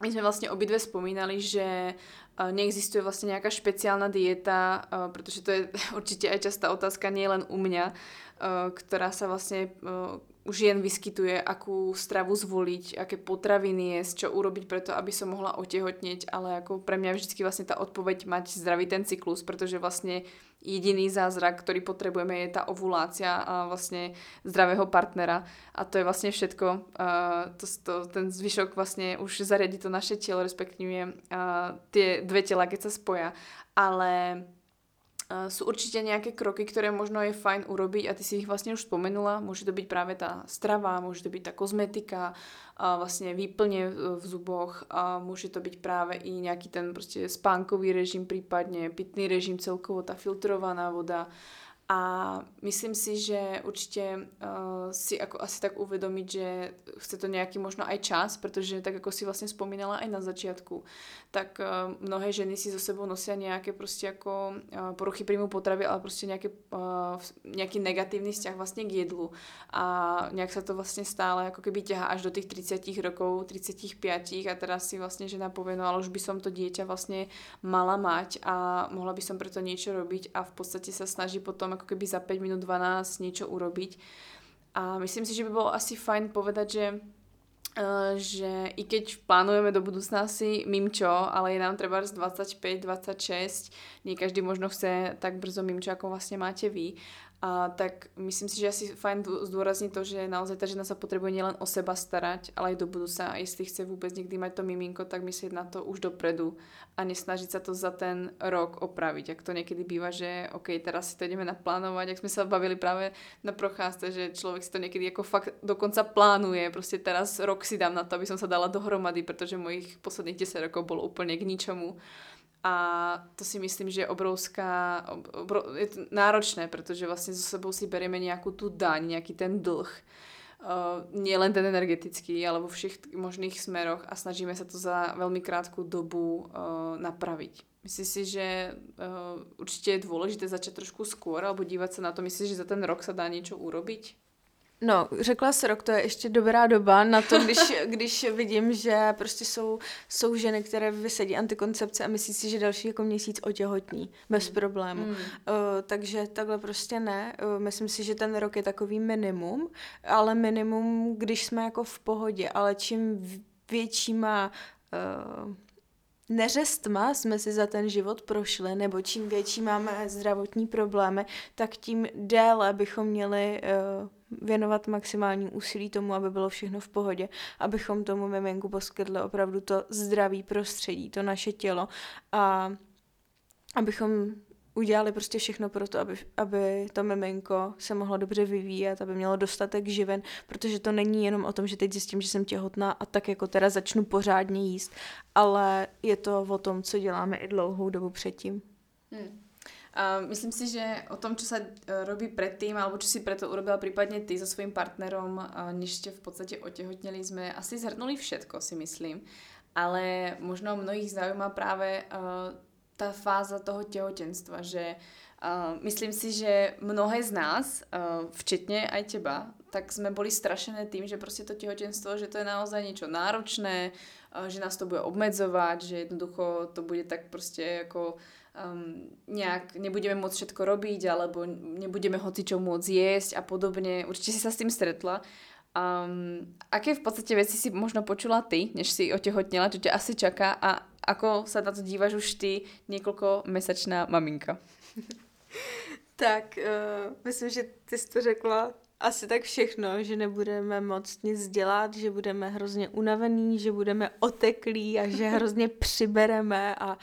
My sme vlastne obidve spomínali, že neexistuje vlastně nějaká špeciálna dieta, protože to je určitě aj častá otázka, nie len u mňa, která sa vlastně už jen vyskytuje, akú stravu zvoliť, aké potraviny jesť, čo urobiť preto, aby som mohla otehotneť, ale jako pre mňa vždycky vlastně ta odpoveď mať zdravý ten cyklus, protože vlastně jediný zázrak, ktorý potrebujeme, je ta ovulácia a vlastně zdravého partnera a to je vlastně všetko. Uh, to, to, ten zvyšok vlastně už zariadí to naše tělo, respektive uh, tie dve těla, keď sa spoja. Ale sú určite nejaké kroky, ktoré možno je fajn urobiť a ty si ich vlastne už spomenula. Môže to byť práve tá strava, môže to byť tá kozmetika, vlastne výplne v zuboch, a môže to byť práve i nejaký ten prostě spánkový režim, prípadne pitný režim celkovo, tá filtrovaná voda a myslím si, že určitě uh, si ako asi tak uvědomit, že chce to nějaký možno aj čas, protože tak jako si vlastně vzpomínala aj na začátku, tak uh, mnohé ženy si so sebou nosia nějaké prostě jako uh, poruchy príjmu potravy, ale prostě nějaký, uh, nějaký negativní vzťah vlastně k jedlu. A nějak se to vlastně stále jako keby ťahá až do těch 30 rokov, 35 a teraz si vlastně žena povie, no ale už by som to dieťa vlastně mala mať a mohla by som preto niečo robiť. A v podstate sa snaží potom ako keby za 5 minút 12 niečo urobiť. A myslím si, že by bolo asi fajn povedať, že Uh, že i keď plánujeme do budúcna si mimčo, ale je nám treba z 25, 26, nie každý možno chce tak brzo mimčo, ako vlastne máte vy. A tak myslím si, že asi fajn zdôrazniť to, že naozaj ta žena sa potrebuje nielen o seba starať, ale aj do budúca. A jestli chce vůbec někdy mať to miminko, tak myslieť na to už dopredu a nesnažiť sa to za ten rok opraviť. Jak to někdy býva, že OK, teraz si to ideme naplánovat, jak jsme se bavili právě na procházce, že člověk si to někdy jako fakt dokonca plánuje. Prostě teraz rok si dám na to, aby som sa dala dohromady, protože mojich posledných 10 rokov bolo úplne k ničomu. A to si myslím, že je obrovská, obro, je to náročné, protože vlastně za sebou si bereme nějakou tu daň, nějaký ten dlh. Uh, nie len ten energetický, ale vo všech možných smeroch a snažíme sa to za veľmi krátku dobu uh, napraviť. Myslíš si, že uh, určite je dôležité začať trošku skôr alebo dívať sa na to? Myslíš, že za ten rok sa dá niečo urobiť? No, řekla se rok, to je ještě dobrá doba na to, když, když vidím, že prostě jsou, jsou ženy, které vysedí antikoncepce a myslí si, že další jako měsíc otěhotní, bez mm. problému. Mm. Uh, takže takhle prostě ne. Uh, myslím si, že ten rok je takový minimum, ale minimum, když jsme jako v pohodě, ale čím větší má uh, neřestma jsme si za ten život prošli, nebo čím větší máme zdravotní problémy, tak tím déle bychom měli uh, věnovat maximální úsilí tomu, aby bylo všechno v pohodě, abychom tomu miminku poskytli opravdu to zdravý prostředí, to naše tělo a abychom udělali prostě všechno pro to, aby, aby to miminko se mohlo dobře vyvíjet, aby mělo dostatek živen, protože to není jenom o tom, že teď zjistím, že jsem těhotná a tak jako teda začnu pořádně jíst, ale je to o tom, co děláme i dlouhou dobu předtím. Hmm. Uh, myslím si, že o tom, čo sa uh, robí predtým, alebo čo si preto urobila prípadne ty so svojím partnerom, uh, než ste v podstate otehotneli, sme asi zhrnuli všetko, si myslím. Ale možno mnohých zaujíma práve uh, tá fáza toho tehotenstva, že uh, myslím si, že mnohé z nás, uh, včetne aj teba, tak sme boli strašené tým, že prostě to tehotenstvo, že to je naozaj niečo náročné, uh, že nás to bude obmedzovať, že jednoducho to bude tak prostě jako um, nejak nebudeme môcť všetko robiť, alebo nebudeme čo môcť jesť a podobne. Určite si sa s tým stretla. Um, aké v podstate veci si možno počula ty, než si otehotnila, čo ťa asi čaká a ako sa na to díváš už ty, niekoľko mesačná maminka? tak, uh, myslím, že ty jsi to řekla asi tak všechno, že nebudeme moc nic dělat, že budeme hrozně unavený, že budeme oteklí a že hrozně přibereme a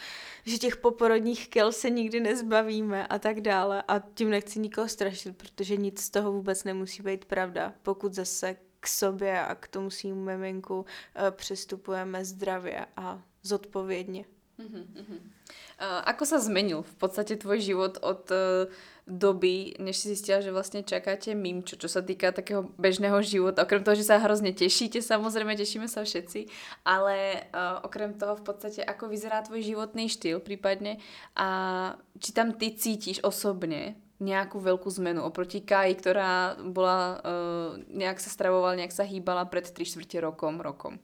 že těch poporodních kil se nikdy nezbavíme a tak dále. A tím nechci nikoho strašit, protože nic z toho vůbec nemusí být pravda, pokud zase k sobě a k tomu svým miminku uh, přistupujeme zdravě a zodpovědně. Uh-huh, uh-huh. Uh, ako sa zmenil v podstate tvoj život od uh, doby, než si zistila, že vlastne čakáte mimčo, čo sa týka takého bežného života. Okrem toho, že sa hrozne tešíte, samozrejme, tešíme sa všetci, ale uh, okrem toho v podstate, ako vyzerá tvoj životný štýl prípadne a či tam ty cítiš osobne nejakú veľkú zmenu oproti Kai, ktorá bola, uh, nejak sa stravovala, nejak sa hýbala pred 3 čtvrtě rokom, rokom.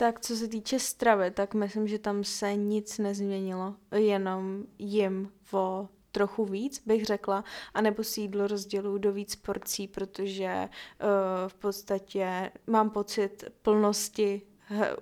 Tak co se týče stravy, tak myslím, že tam se nic nezměnilo. Jenom jim o trochu víc, bych řekla, anebo si jídlo rozděluju do víc porcí, protože uh, v podstatě mám pocit plnosti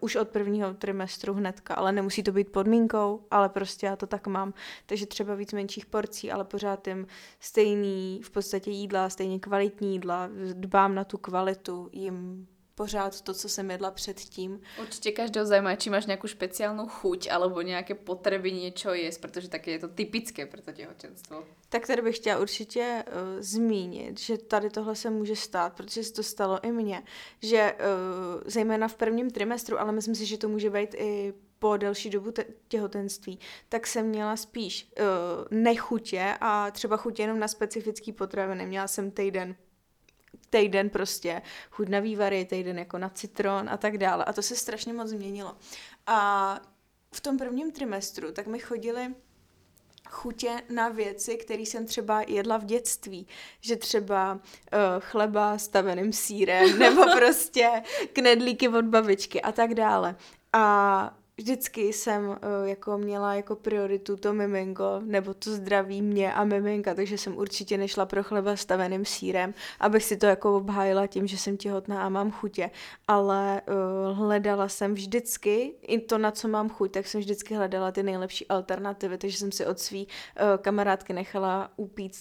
už od prvního trimestru hnedka, ale nemusí to být podmínkou, ale prostě já to tak mám. Takže třeba víc menších porcí, ale pořád jim stejný v podstatě jídla, stejně kvalitní jídla, dbám na tu kvalitu, jim pořád to, co jsem jedla předtím. Určitě každého zajímá, či máš nějakou speciálnou chuť alebo nějaké potřeby něco jíst, protože taky je to typické pro to těhotenstvo. Tak tady bych chtěla určitě uh, zmínit, že tady tohle se může stát, protože se to stalo i mně, že uh, zejména v prvním trimestru, ale myslím si, že to může být i po delší dobu te- těhotenství, tak jsem měla spíš uh, nechutě a třeba chutě jenom na specifický potraviny. Měla jsem týden týden prostě chuť na vývary, týden jako na citron a tak dále. A to se strašně moc změnilo. A v tom prvním trimestru tak mi chodili chutě na věci, které jsem třeba jedla v dětství. Že třeba uh, chleba s taveným sírem, nebo prostě knedlíky od babičky a tak dále. A vždycky jsem uh, jako měla jako prioritu to miminko, nebo to zdraví mě a miminka, takže jsem určitě nešla pro chleba s staveným sírem, abych si to jako obhájila tím, že jsem těhotná a mám chutě. Ale uh, hledala jsem vždycky, i to, na co mám chuť, tak jsem vždycky hledala ty nejlepší alternativy, takže jsem si od svý uh, kamarádky nechala upít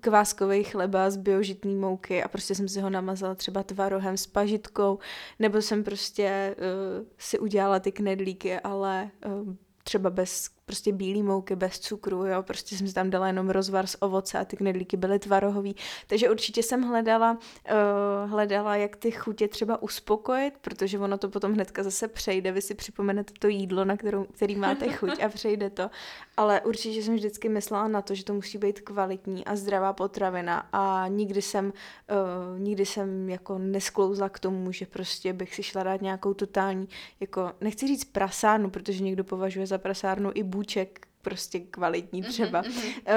kváskový chleba z biožitný mouky a prostě jsem si ho namazala třeba tvarohem s pažitkou, nebo jsem prostě uh, si udělala ty knedlíky ale uh, třeba bez prostě bílý mouky, bez cukru, jo, prostě jsem si tam dala jenom rozvar z ovoce a ty knedlíky byly tvarohový, takže určitě jsem hledala, uh, hledala, jak ty chutě třeba uspokojit, protože ono to potom hnedka zase přejde, vy si připomenete to jídlo, na kterou, který máte chuť a přejde to, ale určitě jsem vždycky myslela na to, že to musí být kvalitní a zdravá potravina. A nikdy jsem, uh, nikdy jsem jako nesklouzla k tomu, že prostě bych si šla dát nějakou totální, jako nechci říct prasárnu, protože někdo považuje za prasárnu i bůček prostě kvalitní mhm, třeba, mm-hmm. uh,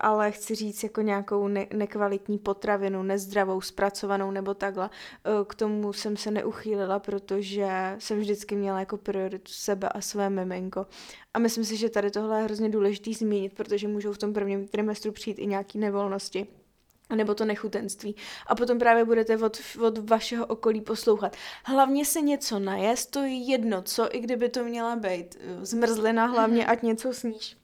ale chci říct jako nějakou ne- nekvalitní potravinu, nezdravou, zpracovanou nebo takhle. Uh, k tomu jsem se neuchýlila, protože jsem vždycky měla jako prioritu sebe a své miminko. A myslím si, že tady tohle je hrozně důležité zmínit, protože můžou v tom prvním trimestru přijít i nějaké nevolnosti nebo to nechutenství. A potom právě budete od, od vašeho okolí poslouchat. Hlavně se něco najest, to je jedno, co, i kdyby to měla být eh, zmrzlina, hlavně mm-hmm. ať něco sníš.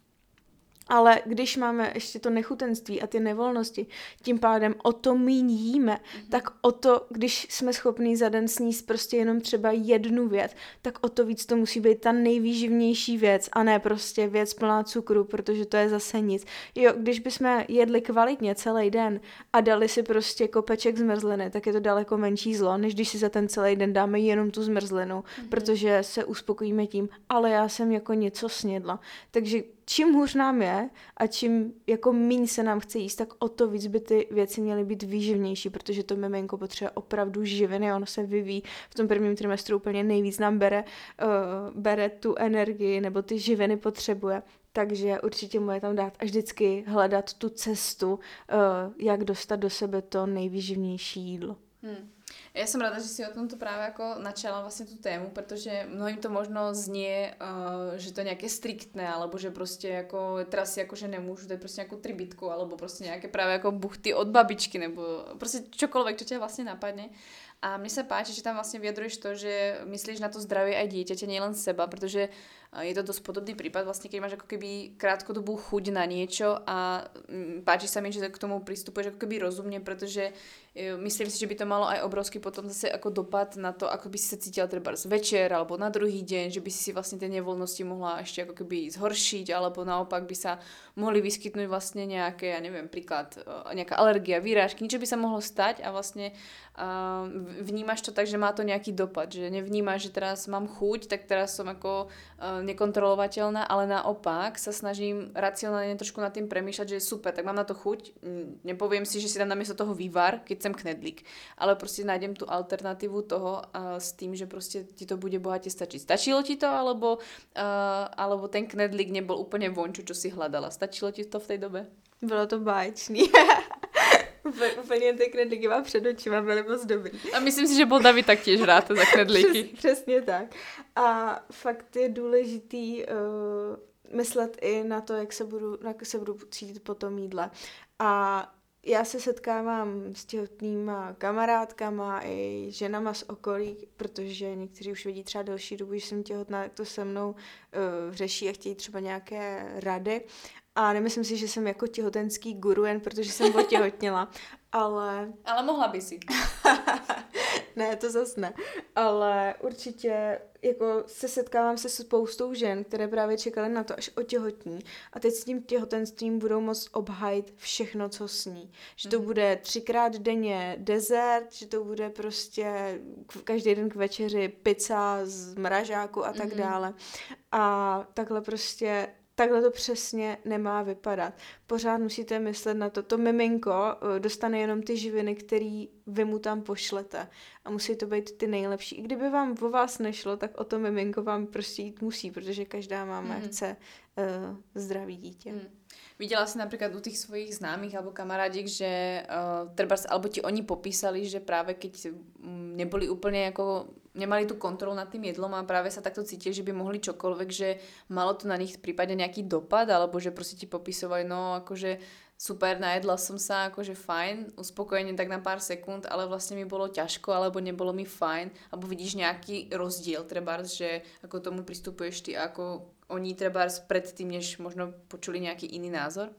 Ale když máme ještě to nechutenství a ty nevolnosti, tím pádem o to míň jíme, mm-hmm. tak o to, když jsme schopní za den sníst prostě jenom třeba jednu věc, tak o to víc to musí být ta nejvýživnější věc a ne prostě věc plná cukru, protože to je zase nic. Jo, když bychom jedli kvalitně celý den a dali si prostě kopeček zmrzliny, tak je to daleko menší zlo, než když si za ten celý den dáme jenom tu zmrzlinu, mm-hmm. protože se uspokojíme tím, ale já jsem jako něco snědla. Takže čím hůř nám je a čím jako míň se nám chce jíst, tak o to víc by ty věci měly být výživnější, protože to miminko potřebuje opravdu živiny, ono se vyvíjí v tom prvním trimestru úplně nejvíc nám bere, uh, bere tu energii nebo ty živiny potřebuje. Takže určitě mu je tam dát a vždycky hledat tu cestu, uh, jak dostat do sebe to nejvýživnější jídlo. Hmm. Ja som rada, že si o tomto práve ako načala vlastne tú tému, pretože mnohým to možno znie, uh, že to je nejaké striktné, alebo že proste ako teraz si akože nemôžu dať proste nejakú tribitku, alebo proste nejaké práve ako buchty od babičky, nebo proste čokoľvek, čo ťa vlastne napadne. A mne sa páči, že tam vlastne vyjadruješ to, že myslíš na to zdravie aj dieťaťa, nielen seba, protože je to dosť podobný prípad, vlastne keď máš ako keby krátkodobú chuť na niečo a mm, páči sa mi, že k tomu pristupuješ ako keby rozumne, pretože e, myslím si, že by to malo aj obrovský potom zase ako dopad na to, ako by si sa cítila treba večer alebo na druhý deň, že by si si vlastne tie nevoľnosti mohla ešte ako keby zhoršiť, alebo naopak by sa mohli vyskytnúť vlastne nejaké, ja neviem, príklad, e, nejaká alergia, výrážky, niečo by sa mohlo stať a vlastne uh, vnímaš to tak, že má to nejaký dopad, že nevnímaš, že teraz mám chuť, tak teraz som ako uh, nekontrolovateľná, ale naopak sa snažím racionálne trošku nad tým premýšľať, že je super, tak mám na to chuť, nepoviem si, že si dám namiesto toho vývar, keď sem knedlík, ale prostě nájdem tu alternatívu toho uh, s tým, že prostě ti to bude bohatě stačiť. Stačilo ti to, alebo, uh, alebo ten knedlík nebol úplně vonču, čo si hľadala? Stačilo ti to v té době? Bylo to báječný. Úplně ty knedlíky mám před očima, byly moc dobrý. A myslím si, že byl David taktiež rád za knedlíky. Přes, přesně tak. A fakt je důležitý uh, myslet i na to, jak se budu, jak se budu cítit po tom jídle. A já se setkávám s těhotnýma kamarádkama i ženama z okolí, protože někteří už vidí třeba delší dobu, že jsem těhotná, tak to se mnou uh, řeší a chtějí třeba nějaké rady. A nemyslím si, že jsem jako těhotenský guru, jen protože jsem otěhotněla, ale... Ale mohla by si. ne, to zas ne. Ale určitě jako se setkávám se spoustou žen, které právě čekaly na to, až otěhotní a teď s tím těhotenstvím budou moct obhajit všechno, co sní. Že to mm. bude třikrát denně dezert, že to bude prostě každý den k večeři pizza z mražáku a tak mm. dále. A takhle prostě takhle to přesně nemá vypadat. Pořád musíte myslet na to, to miminko eh, dostane jenom ty živiny, který vy mu tam pošlete a musí to být ty nejlepší. I kdyby vám o vás nešlo, tak o to miminko vám prostě jít musí, protože každá máma mm. chce uh, zdravý dítě. Mm. Videla si napríklad u tých svojich známych alebo kamarádiek, že uh, treba, alebo ti oni popísali, že práve keď mm, neboli úplne ako nemali tu kontrolu nad tým jedlom a práve sa takto cítili, že by mohli čokoľvek, že malo to na nich v prípade nejaký dopad, alebo že proste ti popisovali, no akože super, najedla som sa, akože fajn, uspokojenie tak na pár sekúnd, ale vlastne mi bolo ťažko, alebo nebolo mi fajn, alebo vidíš nejaký rozdiel, treba, že ako tomu pristupuješ ty, ako oni třeba předtím, než možno počuli nějaký jiný názor?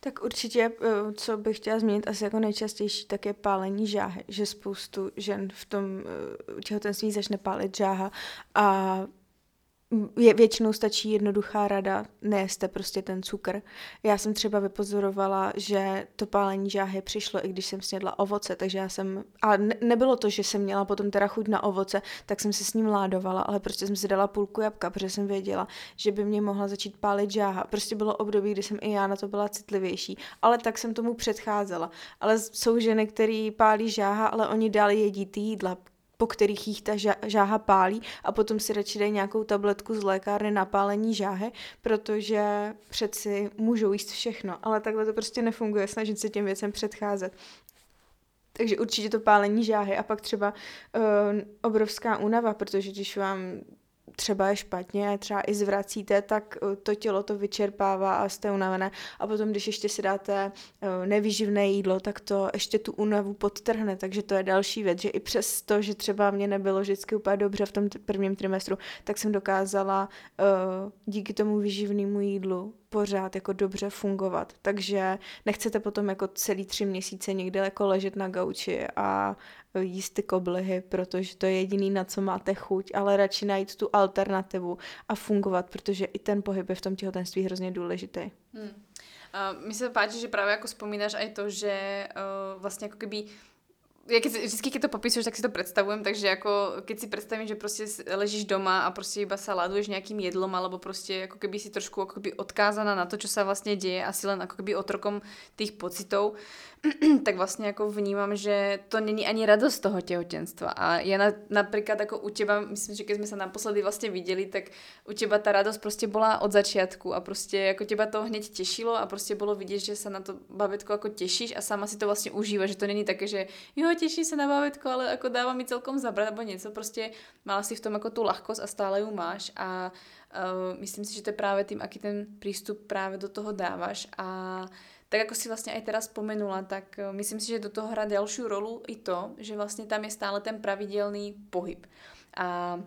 Tak určitě, eh, co bych chtěla zmínit asi jako nejčastější, tak je pálení žáhy, že spoustu žen v tom eh, těhotenství začne pálit žáha a je, většinou stačí jednoduchá rada, nejeste prostě ten cukr. Já jsem třeba vypozorovala, že to pálení žáhy přišlo, i když jsem snědla ovoce, takže já jsem, a ne, nebylo to, že jsem měla potom teda chuť na ovoce, tak jsem se s ním ládovala, ale prostě jsem si dala půlku jabka, protože jsem věděla, že by mě mohla začít pálit žáha. Prostě bylo období, kdy jsem i já na to byla citlivější, ale tak jsem tomu předcházela. Ale jsou ženy, které pálí žáha, ale oni dál jedí ty jídla, po kterých jich ta žáha pálí a potom si radši dají nějakou tabletku z lékárny na pálení žáhy, protože přeci můžou jíst všechno, ale takhle to prostě nefunguje, snažit se těm věcem předcházet. Takže určitě to pálení žáhy a pak třeba uh, obrovská únava, protože když vám třeba je špatně, třeba i zvracíte, tak eh, to tělo to vyčerpává a jste unavené. A potom, když ještě si dáte eh, nevýživné jídlo, tak to ještě tu únavu podtrhne. Takže to je další věc, že i přes to, že třeba mě nebylo vždycky úplně dobře v tom prvním trimestru, tak jsem dokázala eh, díky tomu výživnému jídlu pořád jako dobře fungovat. Takže nechcete potom jako celý tři měsíce někde jako ležet na gauči a jíst ty koblihy, protože to je jediný, na co máte chuť, ale radši najít tu alternativu a fungovat, protože i ten pohyb je v tom těhotenství hrozně důležitý. Hmm. Uh, mi se páči, že právě jako vzpomínáš aj to, že uh, vlastně jako keby ja keď, vždycky, keď to popisuješ, tak si to predstavujem, takže ako keď si predstavím, že prostě ležíš doma a prostě iba sa laduješ nejakým jedlom, alebo prostě ako keby si trošku ako keby odkázaná na to, čo sa vlastne deje, asi len ako keby otrokom tých pocitov, tak vlastně jako vnímam, že to není ani radost toho těhotenstva. A já na, například jako u teba, myslím, že když jsme se naposledy vlastně viděli, tak u teba ta radost prostě byla od začátku a prostě jako těba to hned těšilo a prostě bylo vidět, že se na to bavitko jako těšíš a sama si to vlastně užíváš, že to není také, že jo, těší se na bavitko, ale jako dává mi celkom zabrat nebo něco, prostě mala si v tom jako tu lahkost a stále ju máš a uh, myslím si, že to je právě tím, aký ten přístup právě do toho dáváš a tak ako si vlastne aj teraz spomenula, tak eh, myslím si, že do toho hrá ďalšiu rolu i to, že vlastne tam je stále ten pravidelný pohyb. A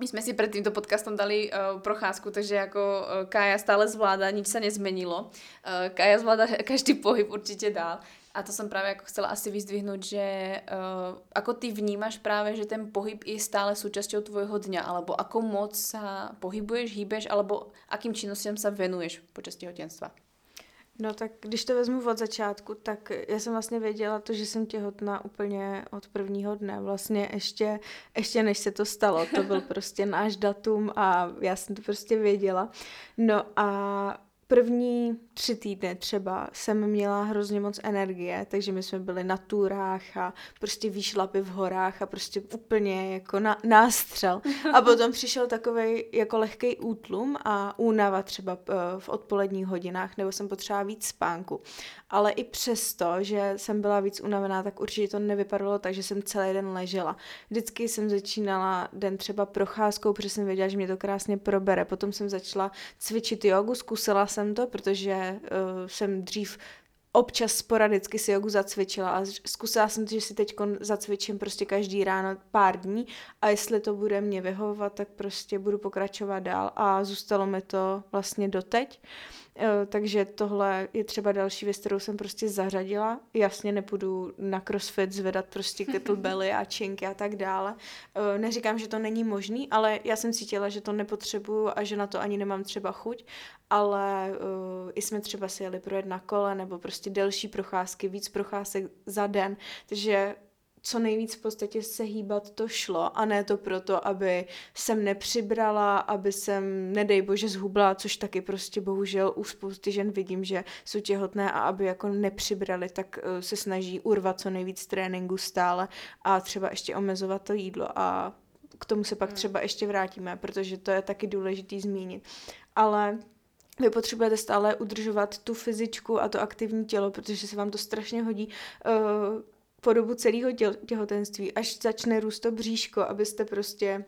my jsme si před tímto podcastom dali uh, procházku, takže jako uh, Kája stále zvládá, nič se nezmenilo. Uh, Kája zvládá každý pohyb určitě dál. A to jsem právě jako chcela asi vyzdvihnout, že uh, ako ty vnímáš právě, že ten pohyb je stále součástí tvojho dňa, alebo ako moc sa pohybuješ, hýbeš, alebo akým činnostem sa venuješ počas těhotenstva? No tak když to vezmu od začátku, tak já jsem vlastně věděla to, že jsem těhotná úplně od prvního dne. Vlastně ještě, ještě než se to stalo. To byl prostě náš datum a já jsem to prostě věděla. No a první tři týdny třeba jsem měla hrozně moc energie, takže my jsme byli na túrách a prostě výšlapy v horách a prostě úplně jako na, nástřel. A potom přišel takový jako lehký útlum a únava třeba eh, v odpoledních hodinách, nebo jsem potřebovala víc spánku. Ale i přesto, že jsem byla víc unavená, tak určitě to nevypadalo tak, že jsem celý den ležela. Vždycky jsem začínala den třeba procházkou, protože jsem věděla, že mě to krásně probere. Potom jsem začala cvičit jogu, zkusila jsem to, protože uh, jsem dřív občas sporadicky si jogu zacvičila a zkusila jsem to, že si teď zacvičím prostě každý ráno pár dní a jestli to bude mě vyhovovat, tak prostě budu pokračovat dál a zůstalo mi to vlastně doteď. Eh, takže tohle je třeba další věc, kterou jsem prostě zařadila. Jasně nepůjdu na crossfit zvedat prostě kettlebelly a činky a tak dále. Eh, neříkám, že to není možný, ale já jsem cítila, že to nepotřebuju a že na to ani nemám třeba chuť, ale uh, i jsme třeba si jeli projet na kole nebo prostě delší procházky, víc procházek za den, takže co nejvíc v podstatě se hýbat to šlo a ne to proto, aby jsem nepřibrala, aby jsem, nedej bože, zhubla, což taky prostě bohužel u spousty žen vidím, že jsou těhotné a aby jako nepřibrali, tak uh, se snaží urvat co nejvíc tréninku stále a třeba ještě omezovat to jídlo a k tomu se pak hmm. třeba ještě vrátíme, protože to je taky důležitý zmínit. Ale vy potřebujete stále udržovat tu fyzičku a to aktivní tělo, protože se vám to strašně hodí. Uh, po dobu celého těhotenství, až začne růst to bříško, abyste prostě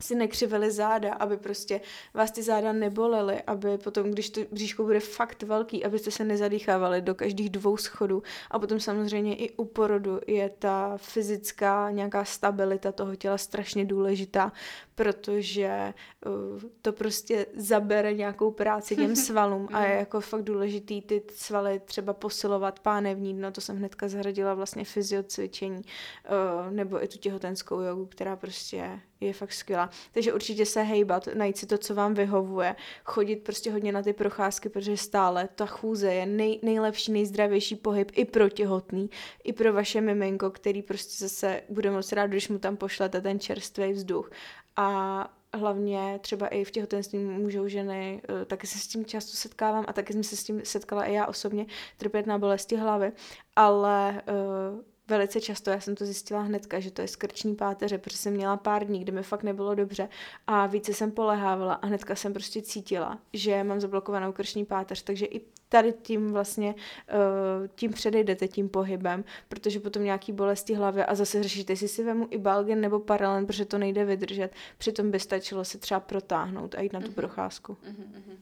si nekřivili záda, aby prostě vás ty záda nebolely, aby potom, když to bříško bude fakt velký, abyste se nezadýchávali do každých dvou schodů. A potom samozřejmě i u porodu je ta fyzická nějaká stabilita toho těla strašně důležitá, protože uh, to prostě zabere nějakou práci těm svalům a je jako fakt důležitý ty svaly třeba posilovat pánevní dno, to jsem hnedka zahradila vlastně fyziocvičení uh, nebo i tu těhotenskou jogu, která prostě je fakt skvělá. Takže určitě se hejbat, najít si to, co vám vyhovuje, chodit prostě hodně na ty procházky, protože stále ta chůze je nej, nejlepší, nejzdravější pohyb i pro těhotný, i pro vaše miminko, který prostě zase bude moc rád, když mu tam pošlete ten čerstvý vzduch. A hlavně třeba i v těhotenství můžou ženy, eh, taky se s tím často setkávám a taky jsem se s tím setkala i já osobně, trpět na bolesti hlavy, ale uh, velice často, já jsem to zjistila hnedka, že to je skrční páteře, protože jsem měla pár dní, kdy mi fakt nebylo dobře a více jsem polehávala a hnedka jsem prostě cítila, že mám zablokovanou krční páteř, takže i tady tím vlastně, uh, tím předejdete tím pohybem, protože potom nějaký bolesti hlavy a zase řešíte, jestli si vemu i balgen nebo paralen, protože to nejde vydržet, přitom by stačilo se třeba protáhnout a jít na tu mm-hmm. procházku. Mm-hmm.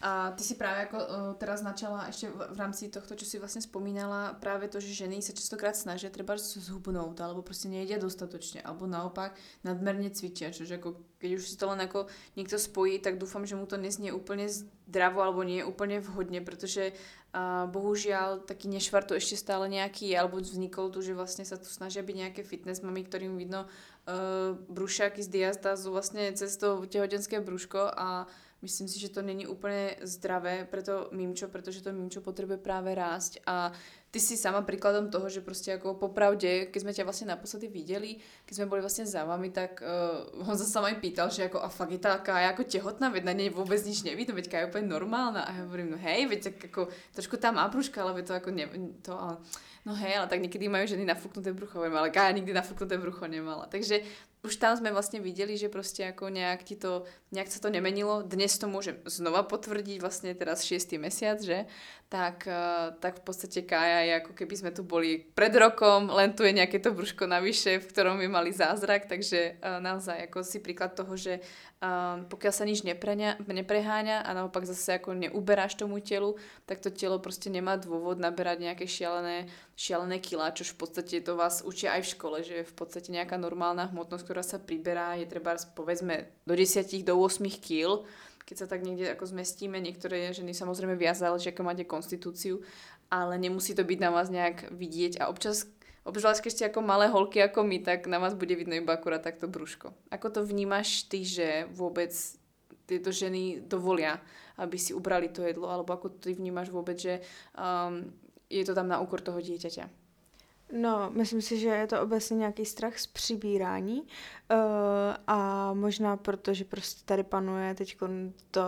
A ty si právě jako uh, teraz načala ještě v, v rámci tohto, čo si vlastně spomínala, právě to, že ženy se častokrát snaží třeba zhubnout, alebo prostě nejde dostatočně, alebo naopak nadmerně cvičí, což jako, keď už si to jako někdo spojí, tak doufám, že mu to neznie úplně zdravo, alebo nie úplně vhodně, protože uh, bohužiaľ taký nešvar to ešte stále nějaký je, alebo vznikol tu, že vlastně se tu snaží být nějaké fitness mami, kterým vidno uh, brušáky z diastazu vlastně cez to těhotenské bruško a Myslím si, že to není úplně zdravé pro to mimčo, protože to mimčo potřebuje právě rást a ty si sama príkladom toho, že prostě jako popravdě, když jsme tě vlastně naposledy viděli, když jsme byli vlastně za vami, tak uh, on se sama i pýtal, že jako a fakt je taká jako těhotná, veď na něj vůbec nič nevidno, veď je úplně normálna. A já hovorím, no hej, veď tak jako trošku tam má brúška, ale to jako ne, to, ale, no hej, ale tak někdy mají ženy nafuknuté brucho, ale já nikdy nafuknuté brucho nemala. Takže už tam jsme vlastně viděli, že prostě jako nějak ti to, nějak se to nemenilo. Dnes to může znova potvrdit vlastně teraz 6. mesiac, že? tak, uh, tak v podstate Kája je ako keby sme tu boli pred rokom, len tu je nejaké to brúško navyše, v ktorom by mali zázrak, takže uh, naozaj ako si príklad toho, že uh, pokiaľ sa nič nepreháňa a naopak zase ako neuberáš tomu telu, tak to telo prostě nemá dôvod naberať nejaké šialené, šialené kila, čož v podstate to vás učia aj v škole, že v podstate nejaká normálna hmotnosť, ktorá sa priberá, je treba povedzme do 10 do 8 kg, keď sa tak niekde ako zmestíme, niektoré ženy samozrejme viac záleží, ako máte konstitúciu, ale nemusí to byť na vás nejak vidieť a občas obzvlášť keď ste ako malé holky ako my, tak na vás bude vidno iba akurát takto brúško. Ako to vnímaš ty, že vôbec tieto ženy dovolia, aby si ubrali to jedlo, alebo ako ty vnímaš vôbec, že um, je to tam na úkor toho dieťaťa? No, myslím si, že je to obecně nějaký strach z přibírání uh, a možná proto, že prostě tady panuje teď to,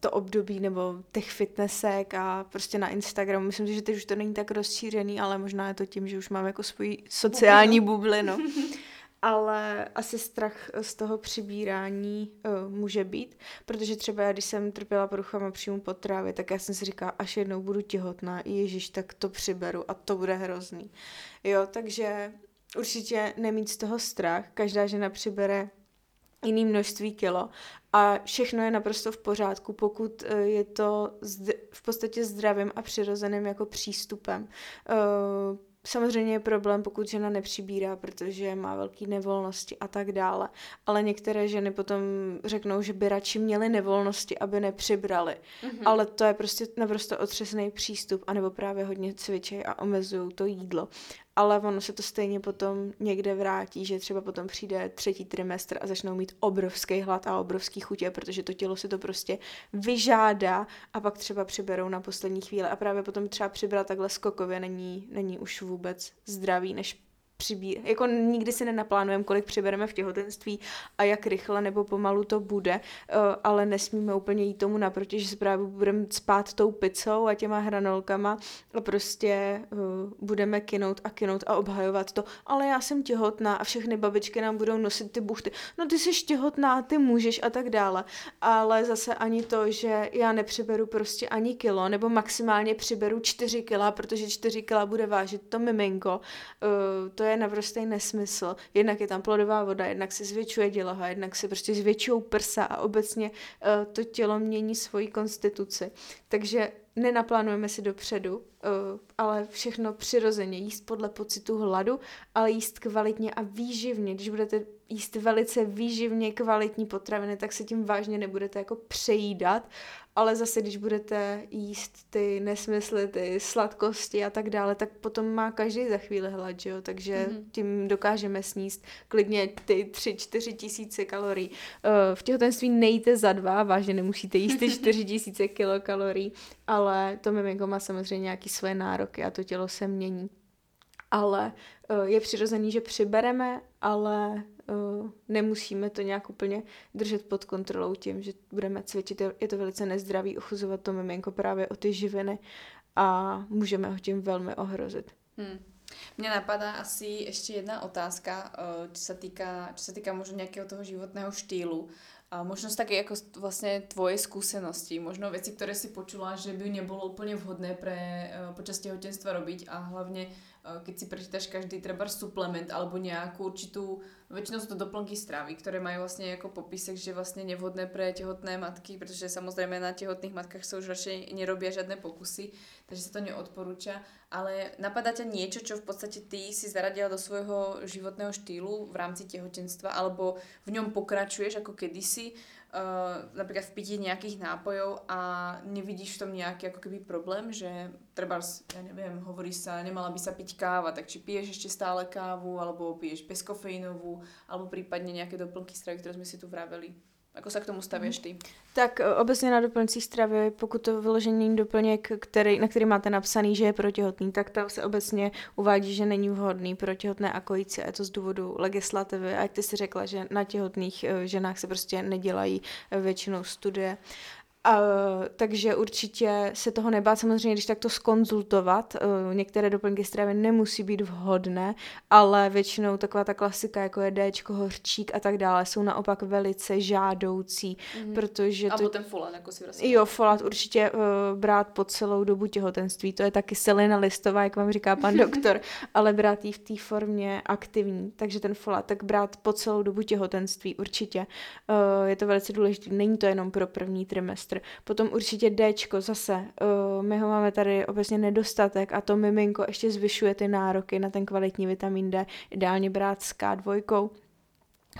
to období nebo těch fitnessek a prostě na Instagramu. Myslím si, že teď už to není tak rozšířený, ale možná je to tím, že už mám jako svůj sociální bublinu. ale asi strach z toho přibírání uh, může být, protože třeba já, když jsem trpěla poruchama příjmu potravy, tak já jsem si říkala, až jednou budu těhotná, ježiš, tak to přiberu a to bude hrozný. Jo, takže určitě nemít z toho strach, každá žena přibere jiný množství kilo a všechno je naprosto v pořádku, pokud uh, je to v podstatě zdravým a přirozeným jako přístupem. Uh, Samozřejmě je problém, pokud žena nepřibírá, protože má velké nevolnosti a tak dále. Ale některé ženy potom řeknou, že by radši měly nevolnosti, aby nepřibrali. Mm-hmm. Ale to je prostě naprosto otřesný přístup, anebo právě hodně cvičej a omezují to jídlo ale ono se to stejně potom někde vrátí, že třeba potom přijde třetí trimestr a začnou mít obrovský hlad a obrovský chutě, protože to tělo si to prostě vyžádá a pak třeba přiberou na poslední chvíli. A právě potom třeba přibrat takhle skokově není, není už vůbec zdravý, než přibírat. Jako nikdy si nenaplánujeme, kolik přibereme v těhotenství a jak rychle nebo pomalu to bude, eh, ale nesmíme úplně jít tomu naproti, že se právě budeme spát tou pizzou a těma hranolkama a prostě eh, budeme kinout a kinout a obhajovat to. Ale já jsem těhotná a všechny babičky nám budou nosit ty buchty. No ty jsi těhotná, ty můžeš a tak dále. Ale zase ani to, že já nepřiberu prostě ani kilo, nebo maximálně přiberu čtyři kila, protože čtyři kila bude vážit to miminko, eh, to je je naprostý nesmysl. Jednak je tam plodová voda, jednak se zvětšuje děloha, jednak se prostě zvětšují prsa a obecně uh, to tělo mění svoji konstituci. Takže nenaplánujeme si dopředu, ale všechno přirozeně, jíst podle pocitu hladu, ale jíst kvalitně a výživně. Když budete jíst velice výživně kvalitní potraviny, tak se tím vážně nebudete jako přejídat ale zase, když budete jíst ty nesmysly, ty sladkosti a tak dále, tak potom má každý za chvíli hlad, že jo? takže mm-hmm. tím dokážeme sníst klidně ty tři, čtyři tisíce kalorií. Uh, v těhotenství nejte za dva, vážně nemusíte jíst ty čtyři tisíce kilokalorií, ale to miminko má samozřejmě nějaký své nároky a to tělo se mění. Ale uh, je přirozený, že přibereme, ale uh, nemusíme to nějak úplně držet pod kontrolou tím, že budeme cvičit. Je to velice nezdravý ochuzovat to miminko právě o ty živiny a můžeme ho tím velmi ohrozit. Hmm. Mňa napadá asi ešte jedna otázka, čo sa týka, čo sa týka možno nejakého toho životného štýlu. A možno také ako vlastne tvoje skúsenosti, možno veci, ktoré si počula, že by nebolo úplne vhodné pre počas tehotenstva robiť a hlavne keď si prečítaš každý treba suplement alebo nejakú určitú, väčšinou sú to doplnky stravy, ktoré majú vlastne ako popisek, že vlastne nevhodné pre tehotné matky, pretože samozrejme na tehotných matkách sa už radšej nerobia žiadne pokusy, takže sa to neodporúča. Ale napadá ťa niečo, čo v podstate ty si zaradila do svojho životného štýlu v rámci tehotenstva alebo v ňom pokračuješ ako kedysi, uh, napríklad v pití nejakých nápojov a nevidíš v tom nejaký ako keby problém, že treba, ja neviem, hovorí sa, nemala by sa piť káva, tak či piješ ešte stále kávu, alebo piješ bezkofeínovú, alebo prípadne nejaké doplnky stravy, ktoré sme si tu vraveli. Ako se k tomu stavíš ty? Tak e, obecně na doplňcích stravy, pokud to vyložený doplněk, který, na který máte napsaný, že je protěhotný, tak tam se obecně uvádí, že není vhodný pro těhotné a kojící. Je to z důvodu legislativy. A jak ty si řekla, že na těhotných e, ženách se prostě nedělají e, většinou studie. A, takže určitě se toho nebát, samozřejmě, když tak to skonzultovat. Uh, některé doplňky stravy nemusí být vhodné, ale většinou taková ta klasika, jako je Dčko, hořčík a tak dále, jsou naopak velice žádoucí, mm-hmm. protože to... ten folat, jako si vlastně. Jo, folat určitě uh, brát po celou dobu těhotenství, to je taky selina listová, jak vám říká pan doktor, ale brát ji v té formě aktivní, takže ten folat tak brát po celou dobu těhotenství určitě. Uh, je to velice důležité, není to jenom pro první trimestr, semestr. Potom určitě Dčko zase, uh, my ho máme tady obecně nedostatek a to miminko ještě zvyšuje ty nároky na ten kvalitní vitamin D, ideálně brát s K2.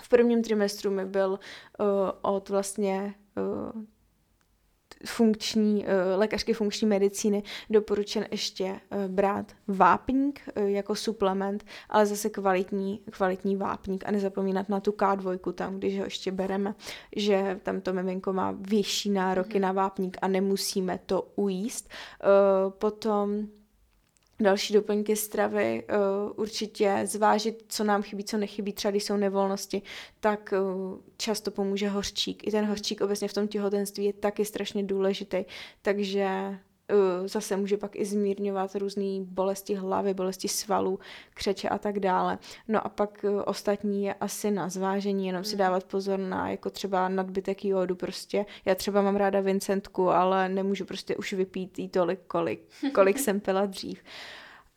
V prvním trimestru mi byl uh, od vlastně uh, funkční, eh, lékařky funkční medicíny doporučen ještě eh, brát vápník eh, jako suplement, ale zase kvalitní, kvalitní vápník a nezapomínat na tu K2 tam, když ho ještě bereme, že tam to miminko má vyšší nároky mm. na vápník a nemusíme to ujíst. Potom další doplňky stravy, uh, určitě zvážit, co nám chybí, co nechybí, třeba když jsou nevolnosti, tak uh, často pomůže hořčík. I ten hořčík obecně v tom těhotenství je taky strašně důležitý, takže zase může pak i zmírňovat různé bolesti hlavy, bolesti svalů, křeče a tak dále. No a pak uh, ostatní je asi na zvážení, jenom si hmm. dávat pozor na jako třeba nadbytek jodu prostě. Já třeba mám ráda Vincentku, ale nemůžu prostě už vypít jí tolik, kolik, kolik jsem pila dřív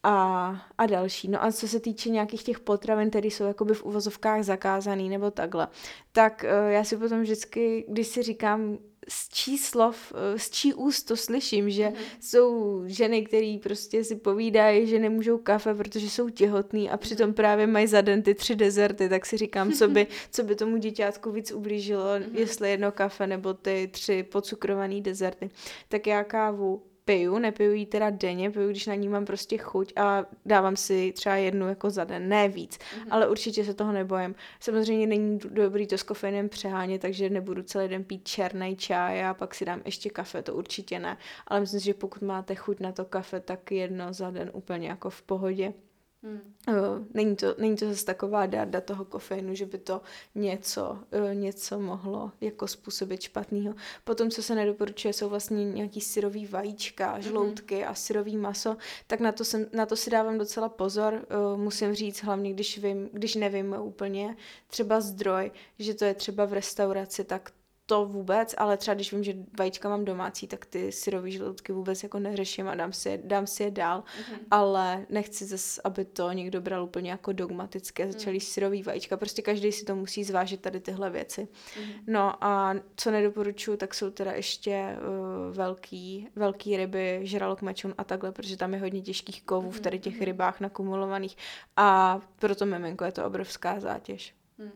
a, a další. No a co se týče nějakých těch potravin, které jsou jakoby v uvozovkách zakázaný nebo takhle, tak uh, já si potom vždycky, když si říkám, z čí slov, eh, z čí úst to slyším, že mm. jsou ženy, které prostě si povídají, že nemůžou kafe, protože jsou těhotný a přitom mhm. právě mají za den ty tři dezerty, tak si říkám, co by, co by tomu děťátku víc ublížilo, mm. jestli jedno kafe nebo ty tři pocukrované dezerty. Tak já kávu piju, nepiju ji teda denně, piju, když na ní mám prostě chuť a dávám si třeba jednu jako za den, ne víc, mm-hmm. ale určitě se toho nebojím. Samozřejmě není dobrý to s kofeinem přehánět, takže nebudu celý den pít černý čaj a pak si dám ještě kafe, to určitě ne, ale myslím si, že pokud máte chuť na to kafe, tak jedno za den úplně jako v pohodě. Hmm. Uh, není, to, není to zase taková darda toho kofeinu, že by to něco, uh, něco mohlo jako způsobit špatného. Potom, co se nedoporučuje, jsou vlastně nějaký syrový vajíčka, mhm. žloutky hmm. a syrový maso, tak na to, jsem, na to si dávám docela pozor. Uh, musím říct, hlavně když, vím, když nevím úplně třeba zdroj, že to je třeba v restauraci, tak to vůbec, ale třeba když vím, že vajíčka mám domácí, tak ty syrový žaludky vůbec jako neřeším a dám si je, dám si je dál, mm-hmm. ale nechci zase, aby to někdo bral úplně jako dogmatické, začali mm. syrový vajíčka, prostě každý si to musí zvážit tady tyhle věci. Mm-hmm. No a co nedoporučuji, tak jsou teda ještě uh, velký, velký ryby, žralok, mačun a takhle, protože tam je hodně těžkých kovů mm-hmm. v tady těch mhm. rybách nakumulovaných a proto miminko je to obrovská zátěž. Mm.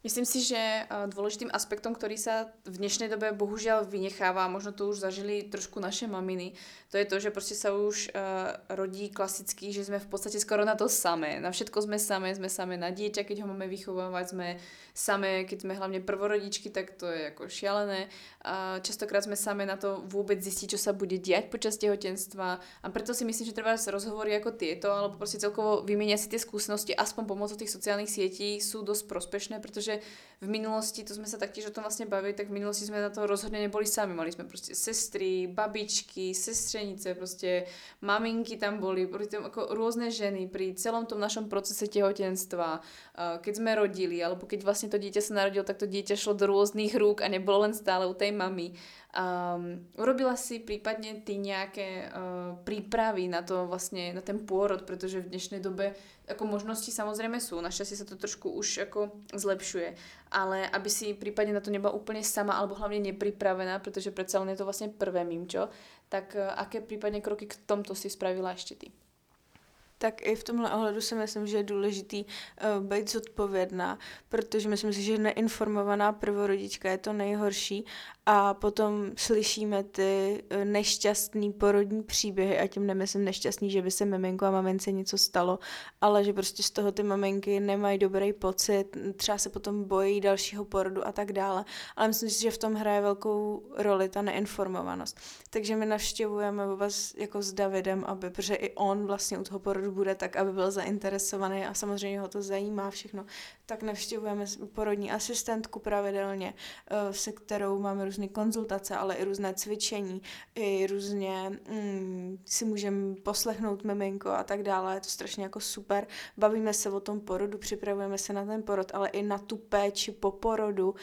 Myslím si, že eh, dôležitým aspektom, ktorý sa v dnešnej dobe bohužiaľ vynecháva, možno to už zažili trošku naše maminy, to je to, že prostě sa už uh, rodí klasicky, že sme v podstate skoro na to samé. Na všetko sme samé, sme samé na dieťa, keď ho máme vychovávať, sme samé, keď sme hlavne prvorodičky, tak to je ako šialené. A častokrát sme samé na to vôbec zistiť, čo sa bude diať počas tehotenstva a preto si myslím, že treba rozhovory ako tieto, alebo prostě celkovo vymieňať si tie skúsenosti aspoň pomocou tých sociálnych sietí sú dosť prospešné, protože v minulosti, to sme sa taktiež o tom vlastne bavili, tak v minulosti sme na to rozhodne neboli sami. Mali sme prostě sestry, babičky, sestřenice, prostě maminky tam boli, tam ako rôzne ženy pri celom tom našom procese tehotenstva, keď sme rodili, alebo keď vlastne to dieťa sa narodilo, tak to dieťa šlo do rôznych rúk a nebolo len stále u tej mamy. Um, urobila si prípadne ty nejaké uh, prípravy na to vlastne, na ten pôrod, pretože v dnešnej dobe ako možnosti samozrejme sú, našťastie sa to trošku už ako zlepšuje, ale aby si prípadne na to nebola úplne sama alebo hlavne nepripravená, predsa len je to vlastne prvé mimčo, tak uh, aké prípadne kroky k tomto si spravila ešte ty? tak i v tomhle ohledu si myslím, že je důležitý uh, být zodpovědná, protože myslím si, že neinformovaná prvorodička je to nejhorší a potom slyšíme ty uh, nešťastný porodní příběhy a tím nemyslím nešťastný, že by se miminko a mamince něco stalo, ale že prostě z toho ty maminky nemají dobrý pocit, třeba se potom bojí dalšího porodu a tak dále. Ale myslím si, že v tom hraje velkou roli ta neinformovanost. Takže my navštěvujeme vůbec jako s Davidem, aby, protože i on vlastně u toho porodu bude tak, aby byl zainteresovaný a samozřejmě ho to zajímá všechno, tak navštěvujeme porodní asistentku pravidelně, eh, se kterou máme různé konzultace, ale i různé cvičení, i různě mm, si můžeme poslechnout miminko a tak dále. Je to strašně jako super. Bavíme se o tom porodu, připravujeme se na ten porod, ale i na tu péči po porodu, uh,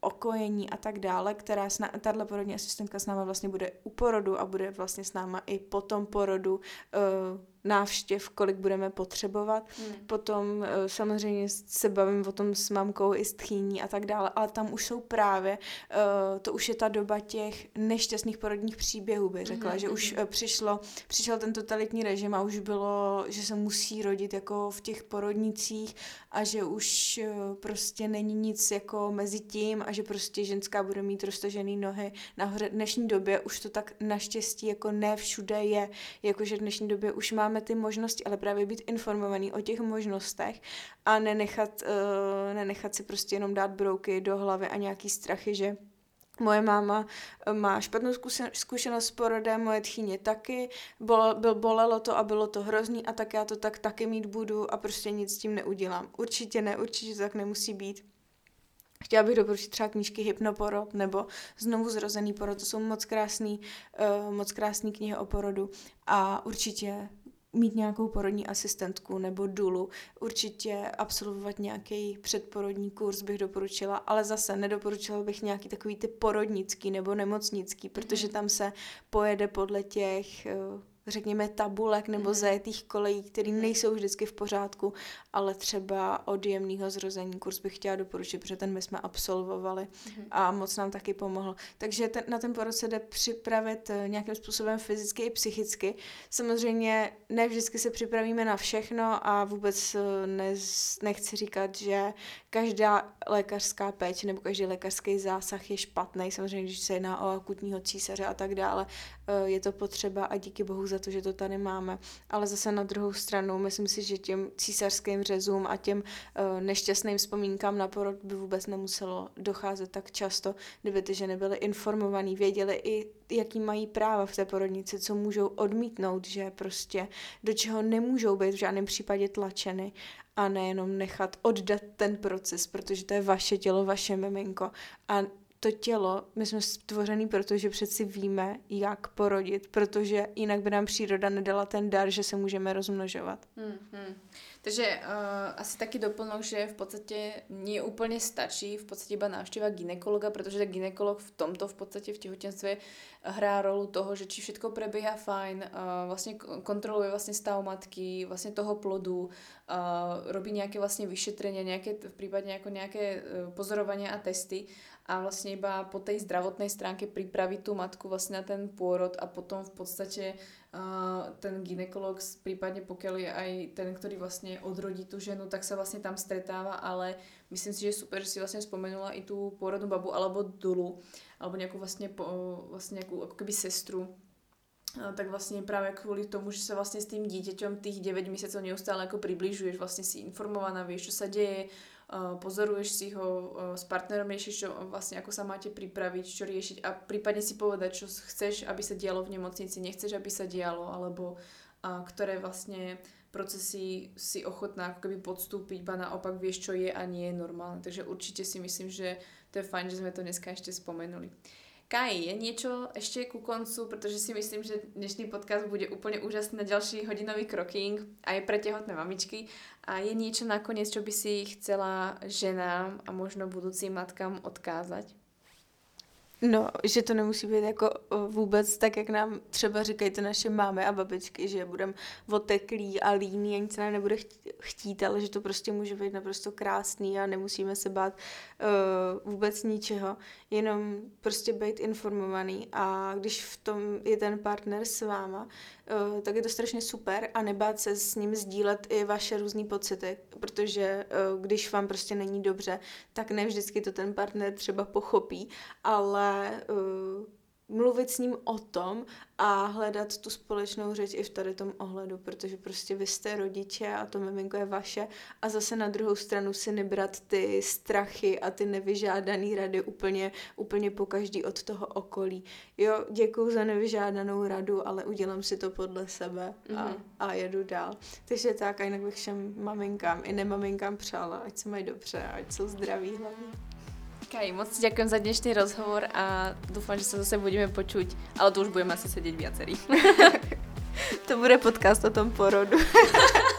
okojení a tak dále, která tahle porodní asistentka s náma vlastně bude u porodu a bude vlastně s náma i po tom porodu uh, návštěv, kolik budeme potřebovat. Hmm. Potom uh, samozřejmě se bavím o tom s mamkou i s tchýní a tak dále, ale tam už jsou právě, uh, to už je ta doba těch nešťastných porodních příběhů, bych řekla, hmm. že už uh, přišlo, přišel ten totalitní režim a už bylo, že se musí rodit jako v těch porodnicích a že už prostě není nic jako mezi tím a že prostě ženská bude mít roztažený nohy nahoře. V dnešní době už to tak naštěstí jako ne všude je, jakože v dnešní době už máme ty možnosti, ale právě být informovaný o těch možnostech a nenechat, uh, nenechat si prostě jenom dát brouky do hlavy a nějaký strachy, že Moje máma eh, má špatnou zkušenost s porodem, moje tchýně taky, bol, byl, bolelo to a bylo to hrozný a tak já to tak taky mít budu a prostě nic s tím neudělám. Určitě ne, určitě tak nemusí být. Chtěla bych doporučit třeba knížky Hypnoporod nebo Znovu zrozený porod, to jsou moc krásný, uh, moc krásný knihy o porodu a určitě mít nějakou porodní asistentku nebo dulu, určitě absolvovat nějaký předporodní kurz bych doporučila, ale zase nedoporučila bych nějaký takový ty porodnický nebo nemocnický, protože mhm. tam se pojede podle těch uh, řekněme, tabulek nebo mm. zajetých kolejí, které mm. nejsou vždycky v pořádku, ale třeba od jemného zrození kurz bych chtěla doporučit, protože ten my jsme absolvovali mm. a moc nám taky pomohl. Takže ten, na ten porod se jde připravit eh, nějakým způsobem fyzicky i psychicky. Samozřejmě ne vždycky se připravíme na všechno a vůbec eh, ne, nechci říkat, že každá lékařská péče nebo každý lékařský zásah je špatný. Samozřejmě, když se jedná o akutního císaře a tak dále, eh, je to potřeba a díky bohu za to, že to tady máme. Ale zase na druhou stranu, myslím si, že těm císařským řezům a těm uh, nešťastným vzpomínkám na porod by vůbec nemuselo docházet tak často, kdyby ty ženy byly informovaný, věděli i, jaký mají práva v té porodnici, co můžou odmítnout, že prostě do čeho nemůžou být v žádném případě tlačeny a nejenom nechat oddat ten proces, protože to je vaše tělo, vaše miminko a to tělo, my jsme stvořený proto, že přeci víme, jak porodit, protože jinak by nám příroda nedala ten dar, že se můžeme rozmnožovat. Hmm, hmm. Takže uh, asi taky doplnok, že v podstatě nie úplně stačí v podstatě iba návštěva ginekologa, protože ten ginekolog v tomto v podstatě v těhotenstve hrá rolu toho, že či všetko prebieha fajn, uh, vlastně kontroluje vlastně stav matky, vlastně toho plodu, uh, robí nějaké vlastně vyšetrenia, nějaké, v případě jako nějaké pozorovania a testy a vlastně iba po tej zdravotnej stránke pripraviť tú matku vlastně na ten pôrod a potom v podstatě uh, ten ginekolog, prípadne pokiaľ je aj ten, ktorý vlastně odrodí tu ženu, tak sa vlastně tam stretáva, ale myslím si, že super, že si vlastně spomenula i tu pôrodnú babu alebo dulu, alebo nejakú vlastně, vlastně nějakou ako keby sestru, tak vlastně právě kvůli tomu, že se vlastně s tým dítěťom tých 9 měsíců neustále jako približuješ, vlastně si informovaná, vieš, čo sa deje, pozoruješ si ho s partnerom, riešiš, čo vlastne ako sa máte pripraviť, čo riešiť a prípadne si povedať, čo chceš, aby sa dialo v nemocnici, nechceš, aby sa dialo, alebo a, ktoré vlastne procesy si ochotná ako keby podstúpiť, ba naopak vieš, čo je a nie je normálne. Takže určite si myslím, že to je fajn, že sme to dneska ešte spomenuli. Kaj, je niečo ešte ku koncu, pretože si myslím, že dnešný podcast bude úplne úžasný na ďalší hodinový kroking aj pre tehotné mamičky. A je niečo nakoniec, čo by si chcela ženám a možno budúcim matkám odkázať? No, že to nemusí být jako vůbec tak, jak nám třeba říkají ty naše mámy a babičky, že budeme oteklí a líní a nic nám nebude chtít, ale že to prostě může být naprosto krásný a nemusíme se bát uh, vůbec ničeho, jenom prostě být informovaný. A když v tom je ten partner s váma, tak je to strašně super a nebát se s ním sdílet i vaše různé pocity, protože uh, když vám prostě není dobře, tak ne vždycky to ten partner třeba pochopí, ale uh, mluvit s ním o tom a hledat tu společnou řeč i v tady tom ohledu, protože prostě vy jste rodiče a to miminko je vaše a zase na druhou stranu si nebrat ty strachy a ty nevyžádané rady úplně, úplně po každý od toho okolí. Jo, děkuji za nevyžádanou radu, ale udělám si to podle sebe a, mm-hmm. a jedu dál. Takže tak, a jinak bych všem maminkám i nemaminkám přála, ať se mají dobře, ať jsou zdraví hlavně. Kaj, moc ti ďakujem za dnešný rozhovor a dúfam, že sa zase budeme počuť, ale tu už budeme asi sedieť viacerí. to bude podcast o tom porodu.